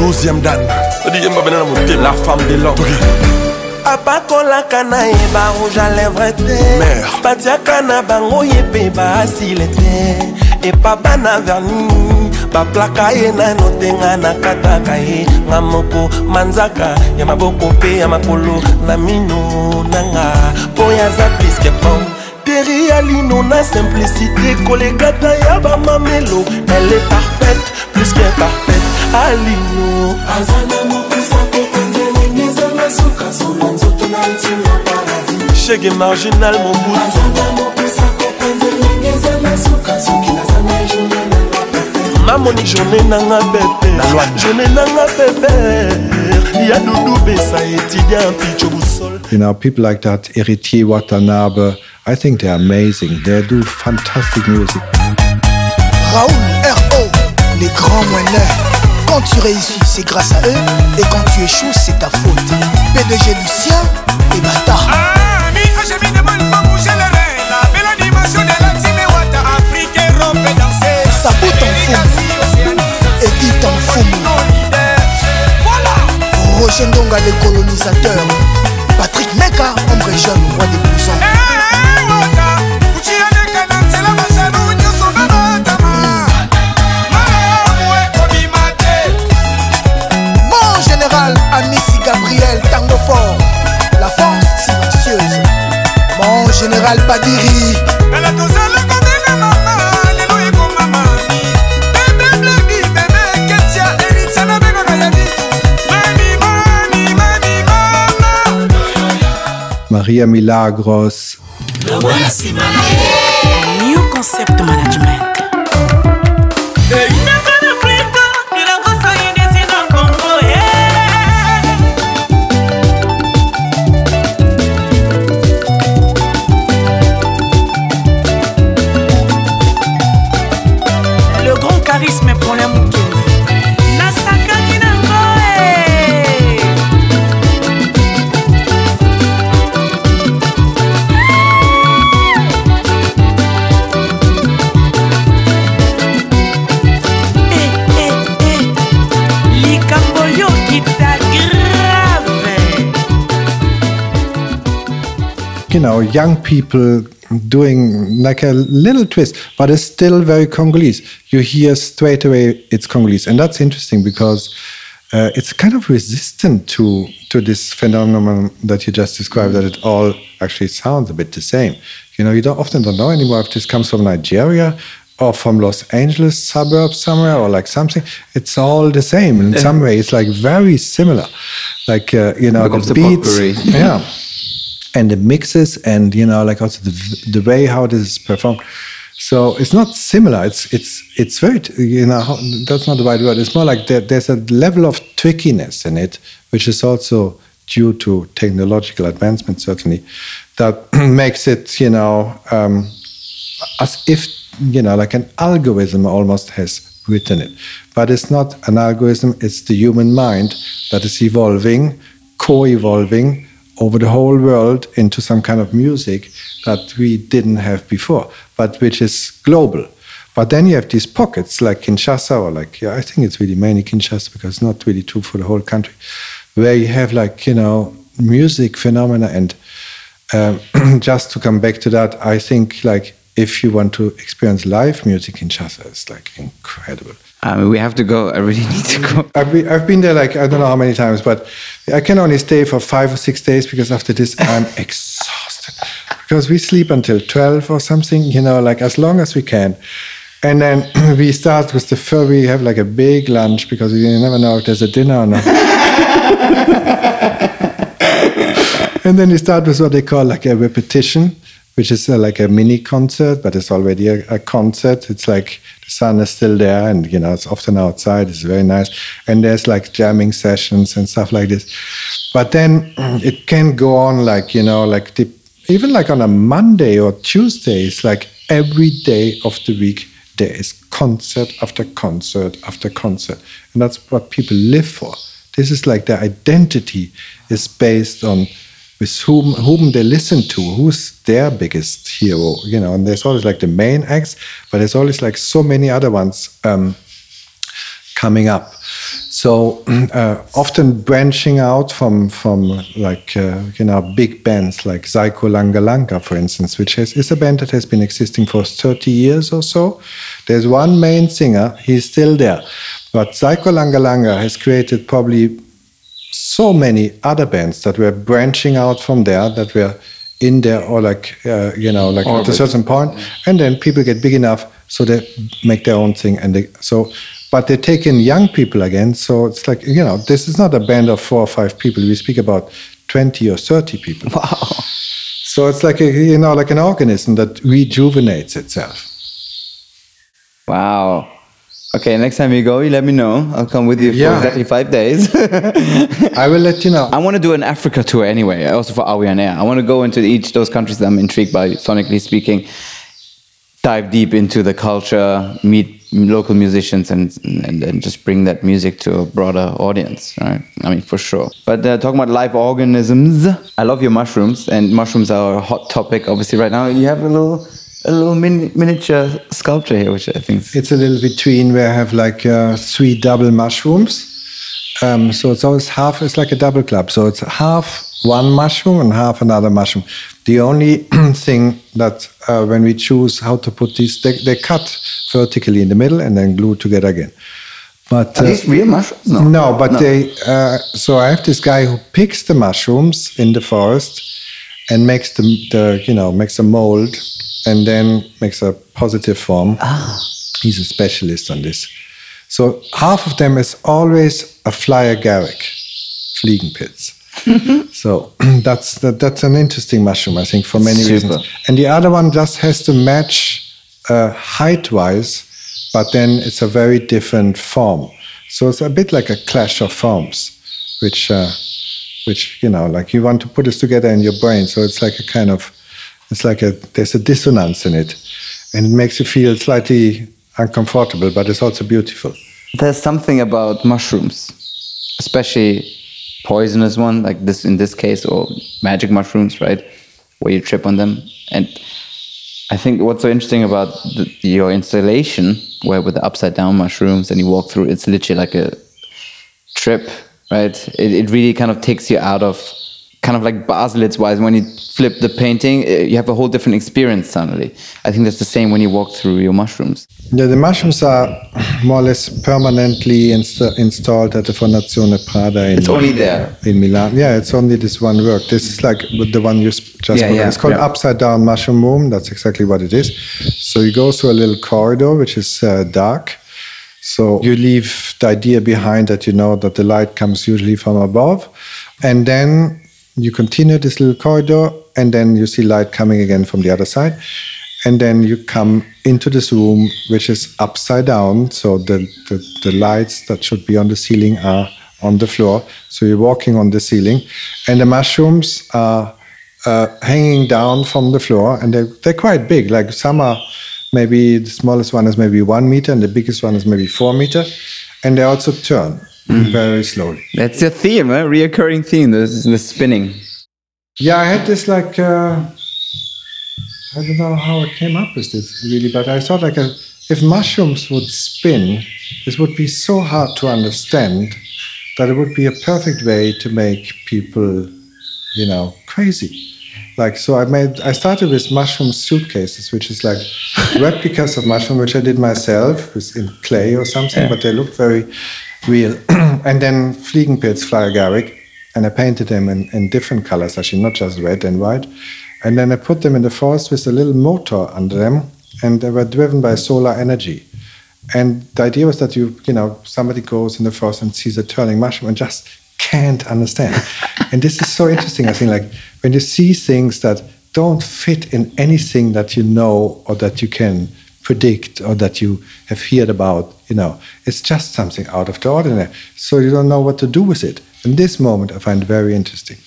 12e dan odi ye mabena na motema la femme de l'homme apakolaka na ye barouge a lèvre te batiaka na bango ye mpe baasile te. Epa bana verni baplaka ye nano te nga nakataka ye. Nga moko manzaka ya maboko mpe ya makolo na mino nanga mpo yaza pliske pom teri ya lino na simplicité kolekata ya bamamelo elle est parfaite plus que parfaite. Alino aza na mokisa kokonzelenge ezanga suka sola nzoto na ntina paradis shege marginal mobutu azanga mokisa kokonzelenge ezanga suka soki nazanga journe nanga pepe mamoni journe nanga pepe journe nanga pepe ya dudu besa étudiant picho busol You know, people like that, Héritier Watanabe. I think they're amazing. They do fantastic music. Raoul, R.O., les grands moineurs. Quand tu réussis, c'est grâce à eux. Et quand tu échoues, c'est ta faute. PDG Lucien et Bata. Ah, mi, HM, demande pas bouger les reins. La belle animation de la team Wata Afrique, Europe et danser. Ça peut t'en foutre. Et dit t'en foutre. Roger Ndonga, le colonisateur. Patrick Meka, hombre jeune, roi des blousons. Hey, hey, général Padiri. Maria Milagros. New Concept Management. You know, young people doing like a little twist, but it's still very Congolese. You hear straight away it's Congolese, and that's interesting because uh, it's kind of resistant to to this phenomenon that you just described. That it all actually sounds a bit the same. You know, you don't often don't know anymore if this comes from Nigeria or from Los Angeles suburbs somewhere or like something. It's all the same in some way. It's like very similar. Like uh, you know, the beats, potpourri. yeah [laughs] and the mixes and you know like also the, the way how this is performed. So it's not similar. It's it's it's very you know that's not the right word. It's more like there, there's a level of trickiness in it which is also due to technological advancement certainly that [clears throat] makes it you know um, as if you know like an algorithm almost has written it. But it's not an algorithm. It's the human mind that is evolving co-evolving over the whole world into some kind of music that we didn't have before but which is global. But then you have these pockets like Kinshasa or like yeah, I think it's really mainly Kinshasa because it's not really true for the whole country where you have like you know music phenomena. And um, [clears throat] just to come back to that, I think like if you want to experience live music in Kinshasa, it's like incredible. I mean, we have to go. I really [laughs] need to go. I've been, I've been there like I don't know how many times, but I can only stay for five or six days because after this I'm [laughs] exhausted. Because we sleep until twelve or something, you know, like as long as we can. And then [clears throat] we start with the fur. We have like a big lunch because you never know if there's a dinner or not. [laughs] and then we start with what they call like a repetition, which is uh, like a mini concert, but it's already a, a concert. It's like the sun is still there, and you know it's often outside. It's very nice, and there's like jamming sessions and stuff like this. But then [clears throat] it can go on like you know like the, even like on a Monday or Tuesday. It's like every day of the week there is concert after concert after concert, and that's what people live for. This is like their identity is based on with whom whom they listen to, who's their biggest hero, you know. And there's always like the main acts, but there's always like so many other ones um, coming up. So [clears throat] uh, often branching out from from like uh, you know big bands like Zaïko Langa Langa, for instance, which has, is a band that has been existing for 30 years or so. There's one main singer, he's still there, but Zaïko Langa Langa has created probably so many other bands that were branching out from there that were in there or like uh, you know like at a certain point and then people get big enough so they make their own thing and they so but they take in young people again so it's like you know this is not a band of four or five people we speak about 20 or 30 people Wow. so it's like a, you know like an organism that rejuvenates itself Wow. Okay, next time you go, you let me know. I'll come with you for exactly five days. [laughs] i will let you know I want to do an Africa tour anyway, also for We On Air. I want to go into each of those countries that I'm intrigued by, sonically speaking, dive deep into the culture, meet local musicians, and, and, and just bring that music to a broader audience, right? I mean, for sure. But uh, talking about live organisms, I love your mushrooms, and mushrooms are a hot topic, obviously, right now. You have a little, a little mini, miniature sculpture here, which I think It's a little between where I have like uh, three double mushrooms. Um, so it's always half, it's like a double club. So it's half one mushroom and half another mushroom. The only [clears throat] thing that uh, when we choose how to put these, they, they cut vertically in the middle and then glue together again. But Are uh, these real mushrooms? No. no, but they. Uh, so I have this guy who picks the mushrooms in the forest, and makes the, the you know makes a mold and then makes a positive form. Ah. He's a specialist on this. So half of them is always a fly agaric, Fliegenpilz. [laughs] so [clears throat] that's that, that's an interesting mushroom, I think, for many Super. reasons. And the other one just has to match uh, height-wise, but then it's a very different form. So it's a bit like a clash of forms, which uh, which you know, like you want to put this together in your brain. So it's like a kind of, it's like a there's a dissonance in it, and it makes you feel slightly uncomfortable, but it's also beautiful. There's something about mushrooms, especially poisonous one like this in this case, or magic mushrooms, right? Where you trip on them. And I think what's so interesting about the, your installation, where with the upside down mushrooms and you walk through, it's literally like a trip, right? It, it really kind of takes you out of kind of like Baselitz wise, when you flip the painting, eh, you have a whole different experience suddenly. I think that's the same when you walk through your mushrooms. Yeah, the mushrooms are more or less permanently insta- installed at the Fondazione Prada in, It's only there. in Milan. Yeah, it's only this one work. This is like with the one you just Yeah, yeah, It's called yeah. Upside Down Mushroom Room. That's exactly what it is. So you go through a little corridor, which is uh, dark. So you leave the idea behind that you know that the light comes usually from above. And then you continue this little corridor, and then you see light coming again from the other side. And then you come into this room, which is upside down. So the, the, the lights that should be on the ceiling are on the floor. So you're walking on the ceiling. And the mushrooms are uh, hanging down from the floor, and they're, they're quite big. Like some are maybe the smallest one is maybe one meter, and the biggest one is maybe four meter. And they also turn Hmm. very slowly. That's your theme, a reoccurring theme, the, the spinning. Yeah, I had this like uh, I don't know how I came up with this really, but I thought like a, if mushrooms would spin, this would be so hard to understand that it would be a perfect way to make people, you know, crazy. Like so, I made I started with mushroom suitcases, which is like [laughs] replicas of mushroom, which I did myself with in clay or something, but they look very real. [clears throat] and then Fliegenpilz fly agaric, and I painted them in, in different colors, actually, not just red and white. And then I put them in the forest with a little motor under them, and they were driven by solar energy. And the idea was that you, you know, somebody goes in the forest and sees a turning mushroom and just can't understand. [laughs] and this is so interesting. I think, like when you see things that don't fit in anything that you know or that you can predict or that you have heard about, you know, it's just something out of the ordinary. So you don't know what to do with it. And this moment I find very interesting.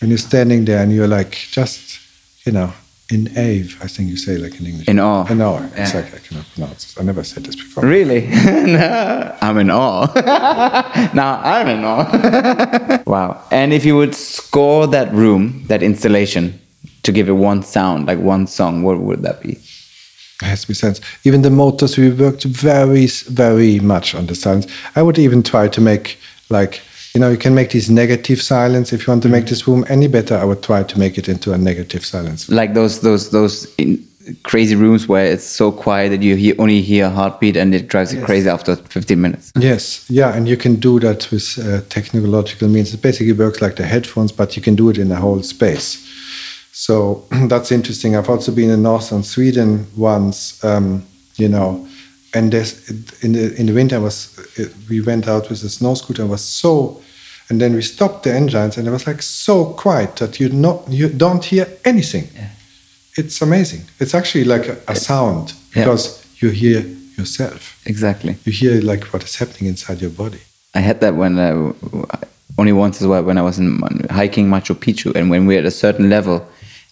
When you're standing there and you're like just, you know, in awe, I think you say like in English. In awe. In awe. Yeah. Exactly. I cannot pronounce it. I never said this before. Really? [laughs] No, I'm in awe. [laughs] now I'm in awe. [laughs] wow. And if you would score that room, that installation, to give it one sound, like one song, what would that be? It has to be sense. Even the motors, we worked very, very much on the silence. I would even try to make like, you know, you can make these negative silence. If you want to make this room any better, I would try to make it into a negative silence. Like those those those in crazy rooms where it's so quiet that you hear, only hear a heartbeat and it drives you crazy after 15 minutes. Yes, yeah, and you can do that with uh, technological means. It basically works like the headphones, but you can do it in a whole space. So [clears throat] that's interesting. I've also been in northern Sweden once, um, you know, and in the in the winter was we went out with a snow scooter and was so, and then we stopped the engines and it was like so quiet that you not you don't hear anything. It's amazing. It's actually like a, a sound Yeah. because you hear yourself. Exactly. You hear like what is happening inside your body. I had that when uh, only once as well when I was in hiking Machu Picchu and when we were at a certain level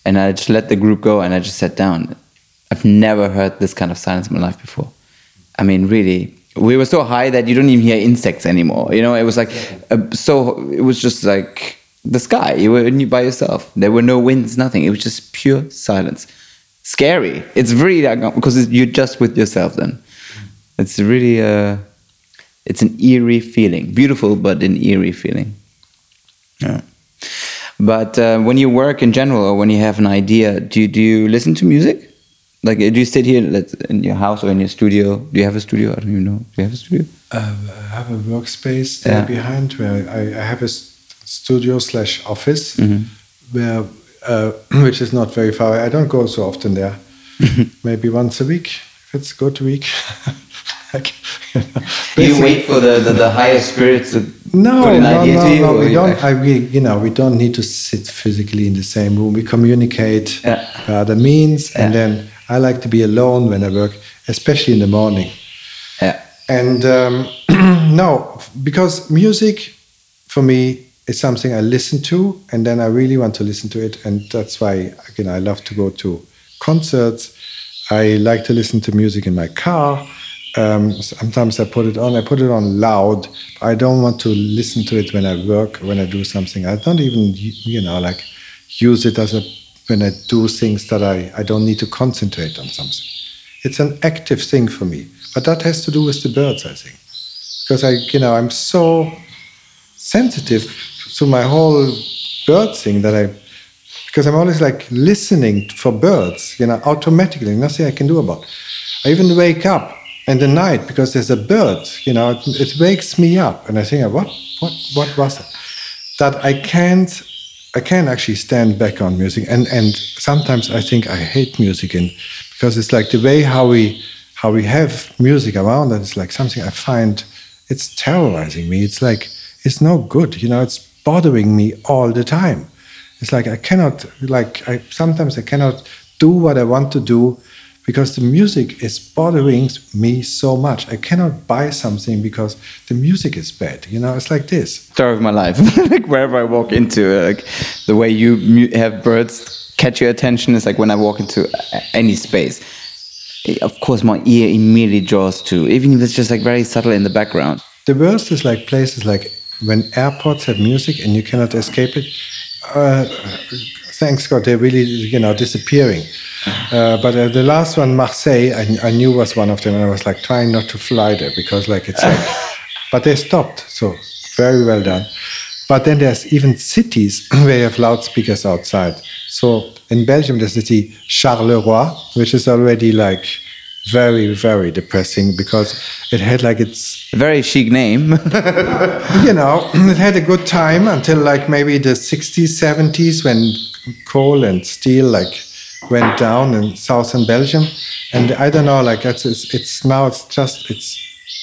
and I just let the group go and I just sat down. I've never heard this kind of silence in my life before. I mean, really, we were so high that you don't even hear insects anymore. You know, it was like uh, so. It was just like the sky. You were by yourself. There were no winds, nothing. It was just pure silence. Scary. It's really like, because you're just with yourself. Then it's really uh, it's an eerie feeling. Beautiful, but an eerie feeling. Yeah. But uh, when you work in general, or when you have an idea, do you, do you listen to music? Like, do you sit here in your house or in your studio? Do you have a studio? I don't even know. Do you have a studio? Uh, I have a workspace there Yeah. behind where I, I have a studio slash office Mhm. where uh, [clears throat] which is not very far away. I don't go so often there. [laughs] Maybe once a week. If it's a good week. [laughs] like, [laughs] you, know, you wait for the, the, the higher spirits to no, no, no, no. We don't. I, we, you know, we don't need to sit physically in the same room. We communicate Yeah. by other means, and then I like to be alone when I work, especially in the morning. yeah. And um, [clears throat] no, because music for me is something I listen to, and then I really want to listen to it, and that's why again I love to go to concerts. I like to listen to music in my car. Um, sometimes I put it on. I put it on loud. I don't want to listen to it when I work, when I do something. I don't even, you know, like use it as a when I do things that I, I don't need to concentrate on something. It's an active thing for me. But that has to do with the birds, I think. Because I, you know, I'm so sensitive to my whole bird thing that I, because I'm always like listening for birds, you know, automatically, nothing I can do about. I even wake up in the night because there's a bird, you know, it, it wakes me up, and I think, what, what, what was it? That I can't, I can't actually stand back on music, and and sometimes I think I hate music, and because it's like the way how we how we have music around us is like something I find it's terrorizing me. It's like it's no good, you know. It's bothering me all the time. It's like I cannot like I sometimes I cannot do what I want to do because the music is bothering me so much. I cannot buy something because the music is bad. You know, it's like this. story of my life. [laughs] like wherever I walk into, uh, like the way you mu- have birds catch your attention is like when I walk into any space. Eh, Of course, my ear immediately draws to, even if it's just like very subtle in the background. The worst is like places like when airports have music and you cannot escape it. Uh, thanks God, they're really you know disappearing. Uh, but uh, the last one, Marseille, I, I knew was one of them, and I was like trying not to fly there because like it's like, [laughs] but they stopped. So very well done. But then there's even cities [clears throat] where you have loudspeakers outside. So in Belgium, there's the city Charleroi, which is already like very, very depressing because it had like its A very chic name. [laughs] you know, it had a good time until like maybe the 60s, 70s when coal and steel like went down in southern Belgium. And I don't know, like it's, it's, it's now it's just, it's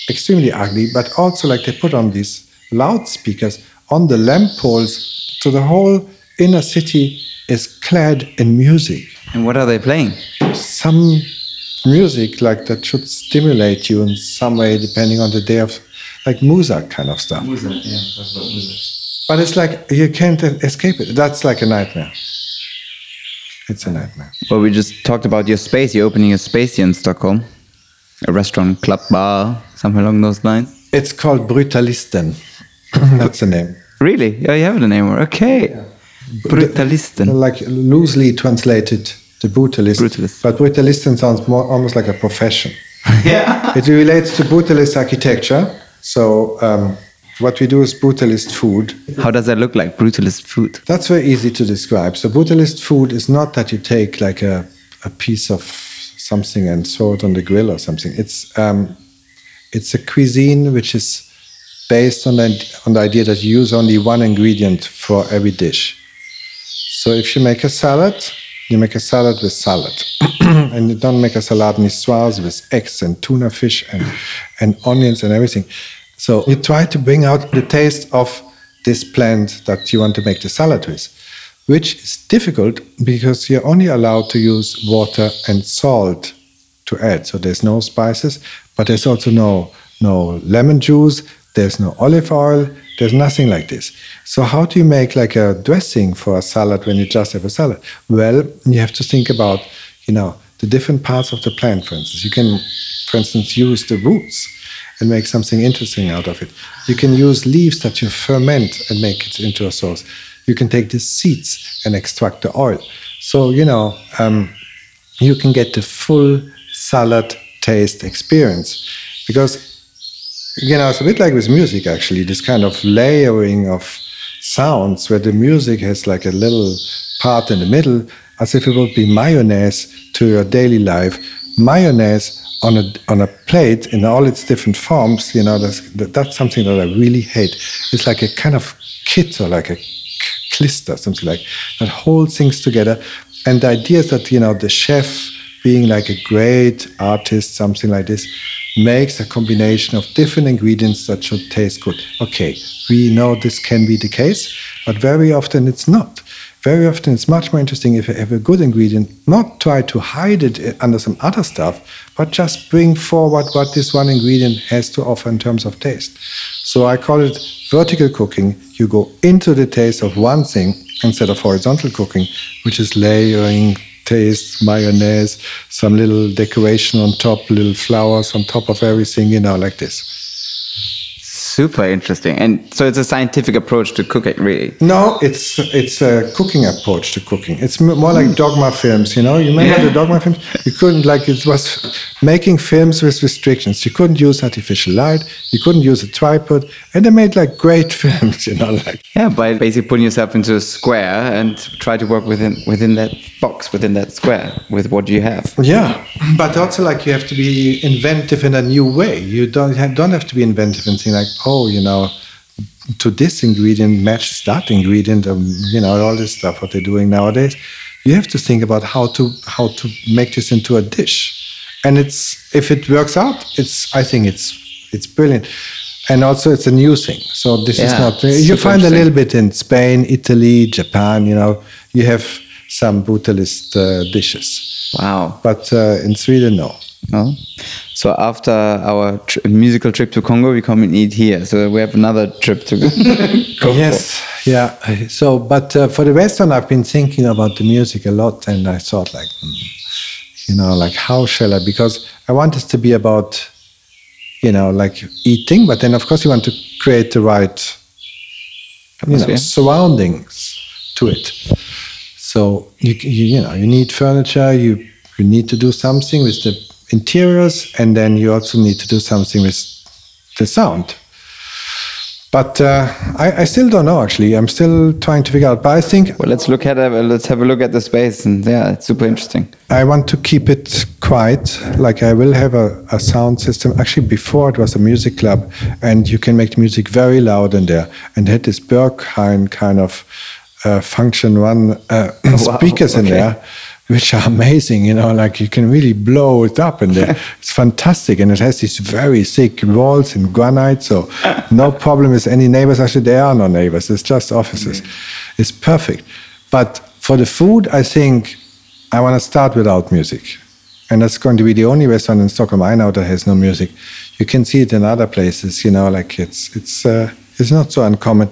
extremely ugly, but also like they put on these loudspeakers on the lamp poles. So the whole inner city is clad in music. and what are they playing? Some music like that should stimulate you in some way, depending on the day of like Muzak kind of stuff. But it's like you can't escape it. That's like a nightmare. It's a nightmare. Well, we just talked about your space. You're opening a space here in Stockholm. A restaurant, club, bar, something along those lines. It's called Brutalisten. [laughs] That's the name. Really? Yeah, you have the name. Okay. Brutalisten. Like loosely translated, the brutalist. Brutalist. But brutalisten sounds more almost like a profession. [laughs] yeah. It relates to brutalist architecture. So um, what we do is brutalist food. How does that look like? Brutalist food. That's very easy to describe. So brutalist food is not that you take like a, a piece of something and throw it on the grill or something. It's um, it's a cuisine which is based on the, on the idea that you use only one ingredient for every dish. So if you make a salad, you make a salad with salad. [clears throat] and you don't make a salad niçoise with eggs and tuna fish and, and onions and everything. So you try to bring out the taste of this plant that you want to make the salad with, which is difficult because you're only allowed to use water and salt to add. So there's no spices, but there's also no no lemon juice, there's no olive oil, there's nothing like this. So how do you make like a dressing for a salad when you just have a salad? Well, you have to think about, you know, the different parts of the plant, for instance. You can, for instance, use the roots and make something interesting out of it. You can use leaves that you ferment and make it into a sauce. You can take the seeds and extract the oil. So, you know, um, you can get the full salad taste experience because you know it's a bit like with music actually this kind of layering of sounds where the music has like a little part in the middle as if it would be mayonnaise to your daily life mayonnaise on a on a plate in all its different forms you know that's that's something that i really hate it's like a kind of kit or like a klister, something like that holds things together. And the idea is that you know the chef being like a great artist, something like this, makes a combination of different ingredients that should taste good. Okay, we know this can be the case, but very often it's not. Very often it's much more interesting if you have a good ingredient, not try to hide it under some other stuff, but just bring forward what this one ingredient has to offer in terms of taste. So I call it vertical cooking. You go into the taste of one thing instead of horizontal cooking, which is layering, taste, mayonnaise, some little decoration on top, little flowers on top of everything, you know, like this. Super interesting. And so it's a scientific approach to cooking, really. No, it's it's a cooking approach to cooking. It's more like hmm. dogma films, you know. You remember Yeah. the dogma films? You couldn't like it was making films with restrictions. You couldn't use artificial light. You couldn't use a tripod, and they made like great [laughs] films, you know, like Yeah, by basically putting yourself into a square and try to work within within that box, within that square, with what you have. Yeah, but also like you have to be inventive in a new way. You don't have, don't have to be inventive and think like, oh, you know, to this ingredient matches that ingredient, um, you know, all this stuff what they're doing nowadays. You have to think about how to how to make this into a dish, and it's if it works out, it's I think it's it's brilliant. And also, it's a new thing. So this is not. You find a little bit in Spain, Italy, Japan. You know, you have some brutalist uh, dishes. Wow. But uh, in Sweden, no. Oh. So after our musical trip to Congo, we come and eat here. So we have another trip to [laughs] go. yes, yeah. So, but uh, for the Western, I've been thinking about the music a lot, and I thought, like, hmm, you know, like how shall I? Because I want this to be about, you know, like eating, but then of course you want to create the right, you know, surroundings to it. So you, you you know you need furniture. You you need to do something with the interiors, and then you also need to do something with the sound. But uh, I, I still don't know. Actually, I'm still trying to figure out. But I think Well, let's look at it. Let's have a look at the space, and yeah, it's super interesting. I want to keep it quiet. Like I will have a, a sound system. Actually, before it was a music club, and you can make the music very loud in there. And they had this Berghain kind of uh, Funktion-One uh, [clears throat] speakers in okay. there, which are amazing. You know, like you can really blow it up and [laughs] it's fantastic, and it has these very thick walls in granite, so no problem with any neighbors. Actually, there are no neighbors. It's just offices. It's perfect. But for the food, I think I want to start without music. And that's going to be the only restaurant in Stockholm I know that has no music. You can see it in other places, you know, like it's it's uh, it's not so uncommon.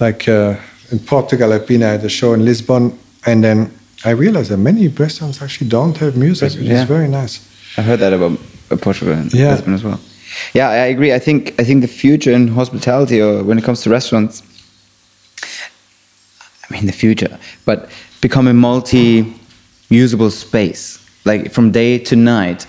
Like uh, in Portugal, I've been at a show in Lisbon, and then I realized that many restaurants actually don't have music, which Yeah. is very nice. I heard that about Portugal and Yeah. Lisbon as well. Yeah, I agree. I think I think the future in hospitality, or when it comes to restaurants, I mean the future, but become a multi-usable space. Like from day to night,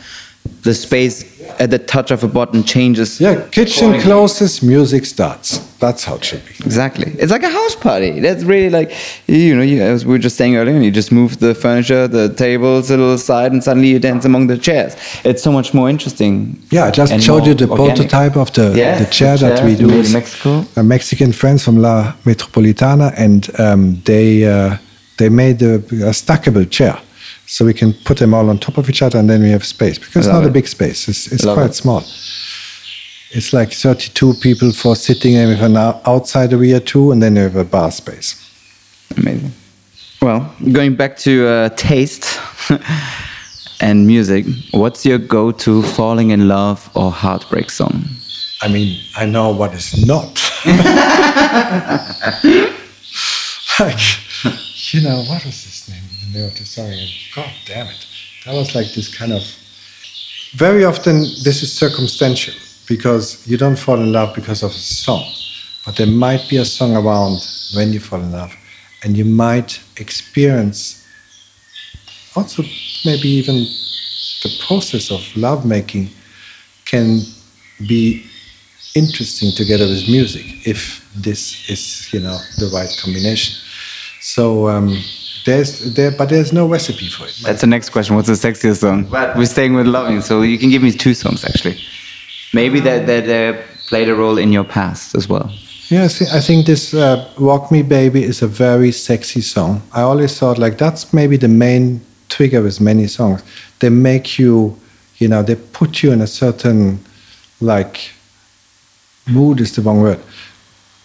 the space at the touch of a button changes. Yeah, kitchen closes, music starts. That's how it should be. Exactly. It's like a house party. That's really like, you know, you, as we were just saying earlier, you just move the furniture, the tables a little aside, and suddenly you dance among the chairs. It's so much more interesting. Yeah, I just showed you the organic. prototype of the, Yeah, the chair the that we do. in Mexico. A Mexican friends from La Metropolitana, and um, they uh, they made a, a stackable chair, so we can put them all on top of each other, and then we have space because it's not a big space. It's, it's quite it. small. It's like 32 people for sitting, and we have an ou- outside area too, and then you have a bar space. Amazing. Well, going back to uh, taste [laughs] and music, what's your go-to falling in love or heartbreak song? I mean, I know what is not. [laughs] [laughs] like, you know, what was his name? The? God damn it. That was like this kind of. Very often, this is circumstantial because you don't fall in love because of a song, but there might be a song around when you fall in love, and you might experience also maybe even the process of lovemaking can be interesting together with music if this is you know the right combination so um, there's there but there's no recipe for it That's the next question. What's the sexiest song? But we're staying with loving, so you can give me two songs actually. Maybe that that uh, played a role in your past as well. Yes, I think this uh, "Walk Me Baby" is a very sexy song. I always thought like that's maybe the main trigger with many songs. They make you, you know, they put you in a certain like mood is the wrong word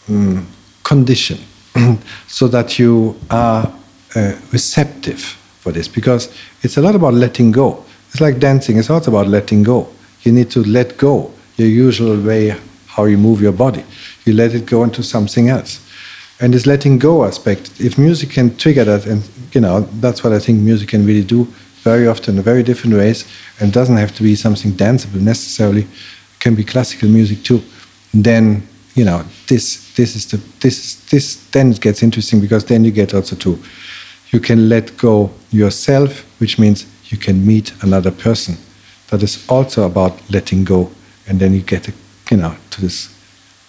mm, condition, [clears throat] so that you are uh, receptive for this because it's a lot about letting go. It's like dancing. It's also about letting go. You need to let go your usual way how you move your body. You let it go into something else. And this letting go aspect, if music can trigger that, and you know, that's what I think music can really do very often in very different ways, and doesn't have to be something danceable necessarily. It can be classical music too. Then you know, this this is the this this then it gets interesting because then you get also to you can let go yourself, which means you can meet another person. That is also about letting go, and then you get, you know, to this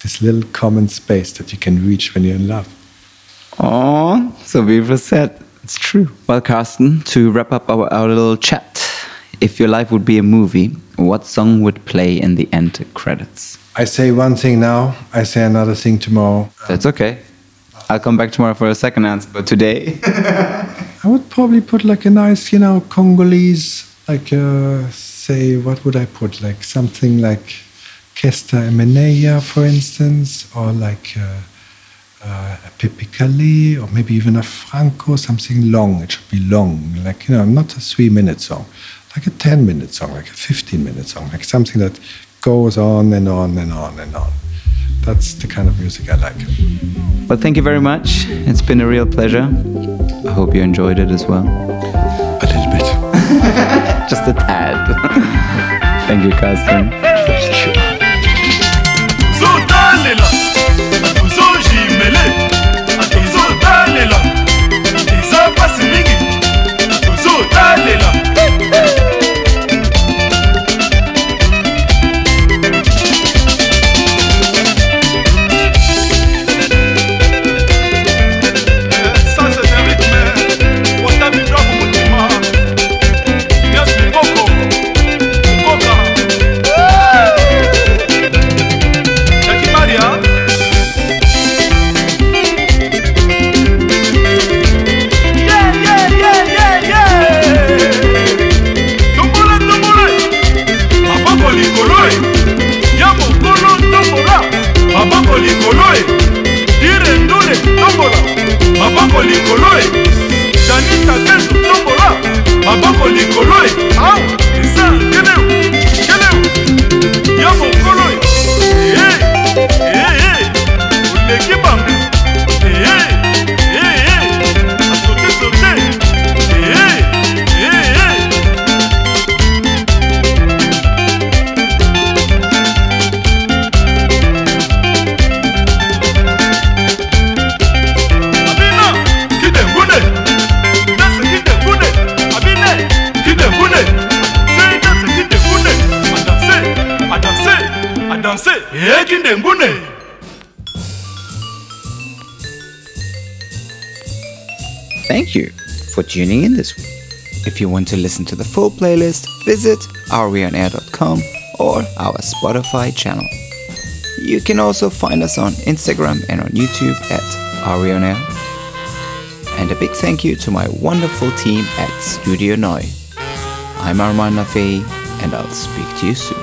this little common space that you can reach when you're in love. Oh, so beautiful said. It's true. Well, Carsten, to wrap up our, our little chat, if your life would be a movie, what song would play in the end credits? I say one thing now, I say another thing tomorrow. That's okay. I'll come back tomorrow for a second answer, but today. [laughs] I would probably put like a nice, you know, Congolese, like, uh, say, what would I put? Like something like Kester Emeneya, for instance, or like uh, uh, a or maybe even a Franco, something long. It should be long, like, you know, not a three minute song, like a 10 minute song, like a 15 minute song, like something that goes on and on and on and on. That's the kind of music I like. Well, thank you very much. It's been a real pleasure. I hope you enjoyed it as well. A little bit. [laughs] Just a tad. [laughs] thank you, Carsten. Want to listen to the full playlist, visit areonair.com or our Spotify channel. You can also find us on Instagram and on YouTube at Areonair. And a big thank you to my wonderful team at Studio Noi. I'm Armand Nafei, and I'll speak to you soon.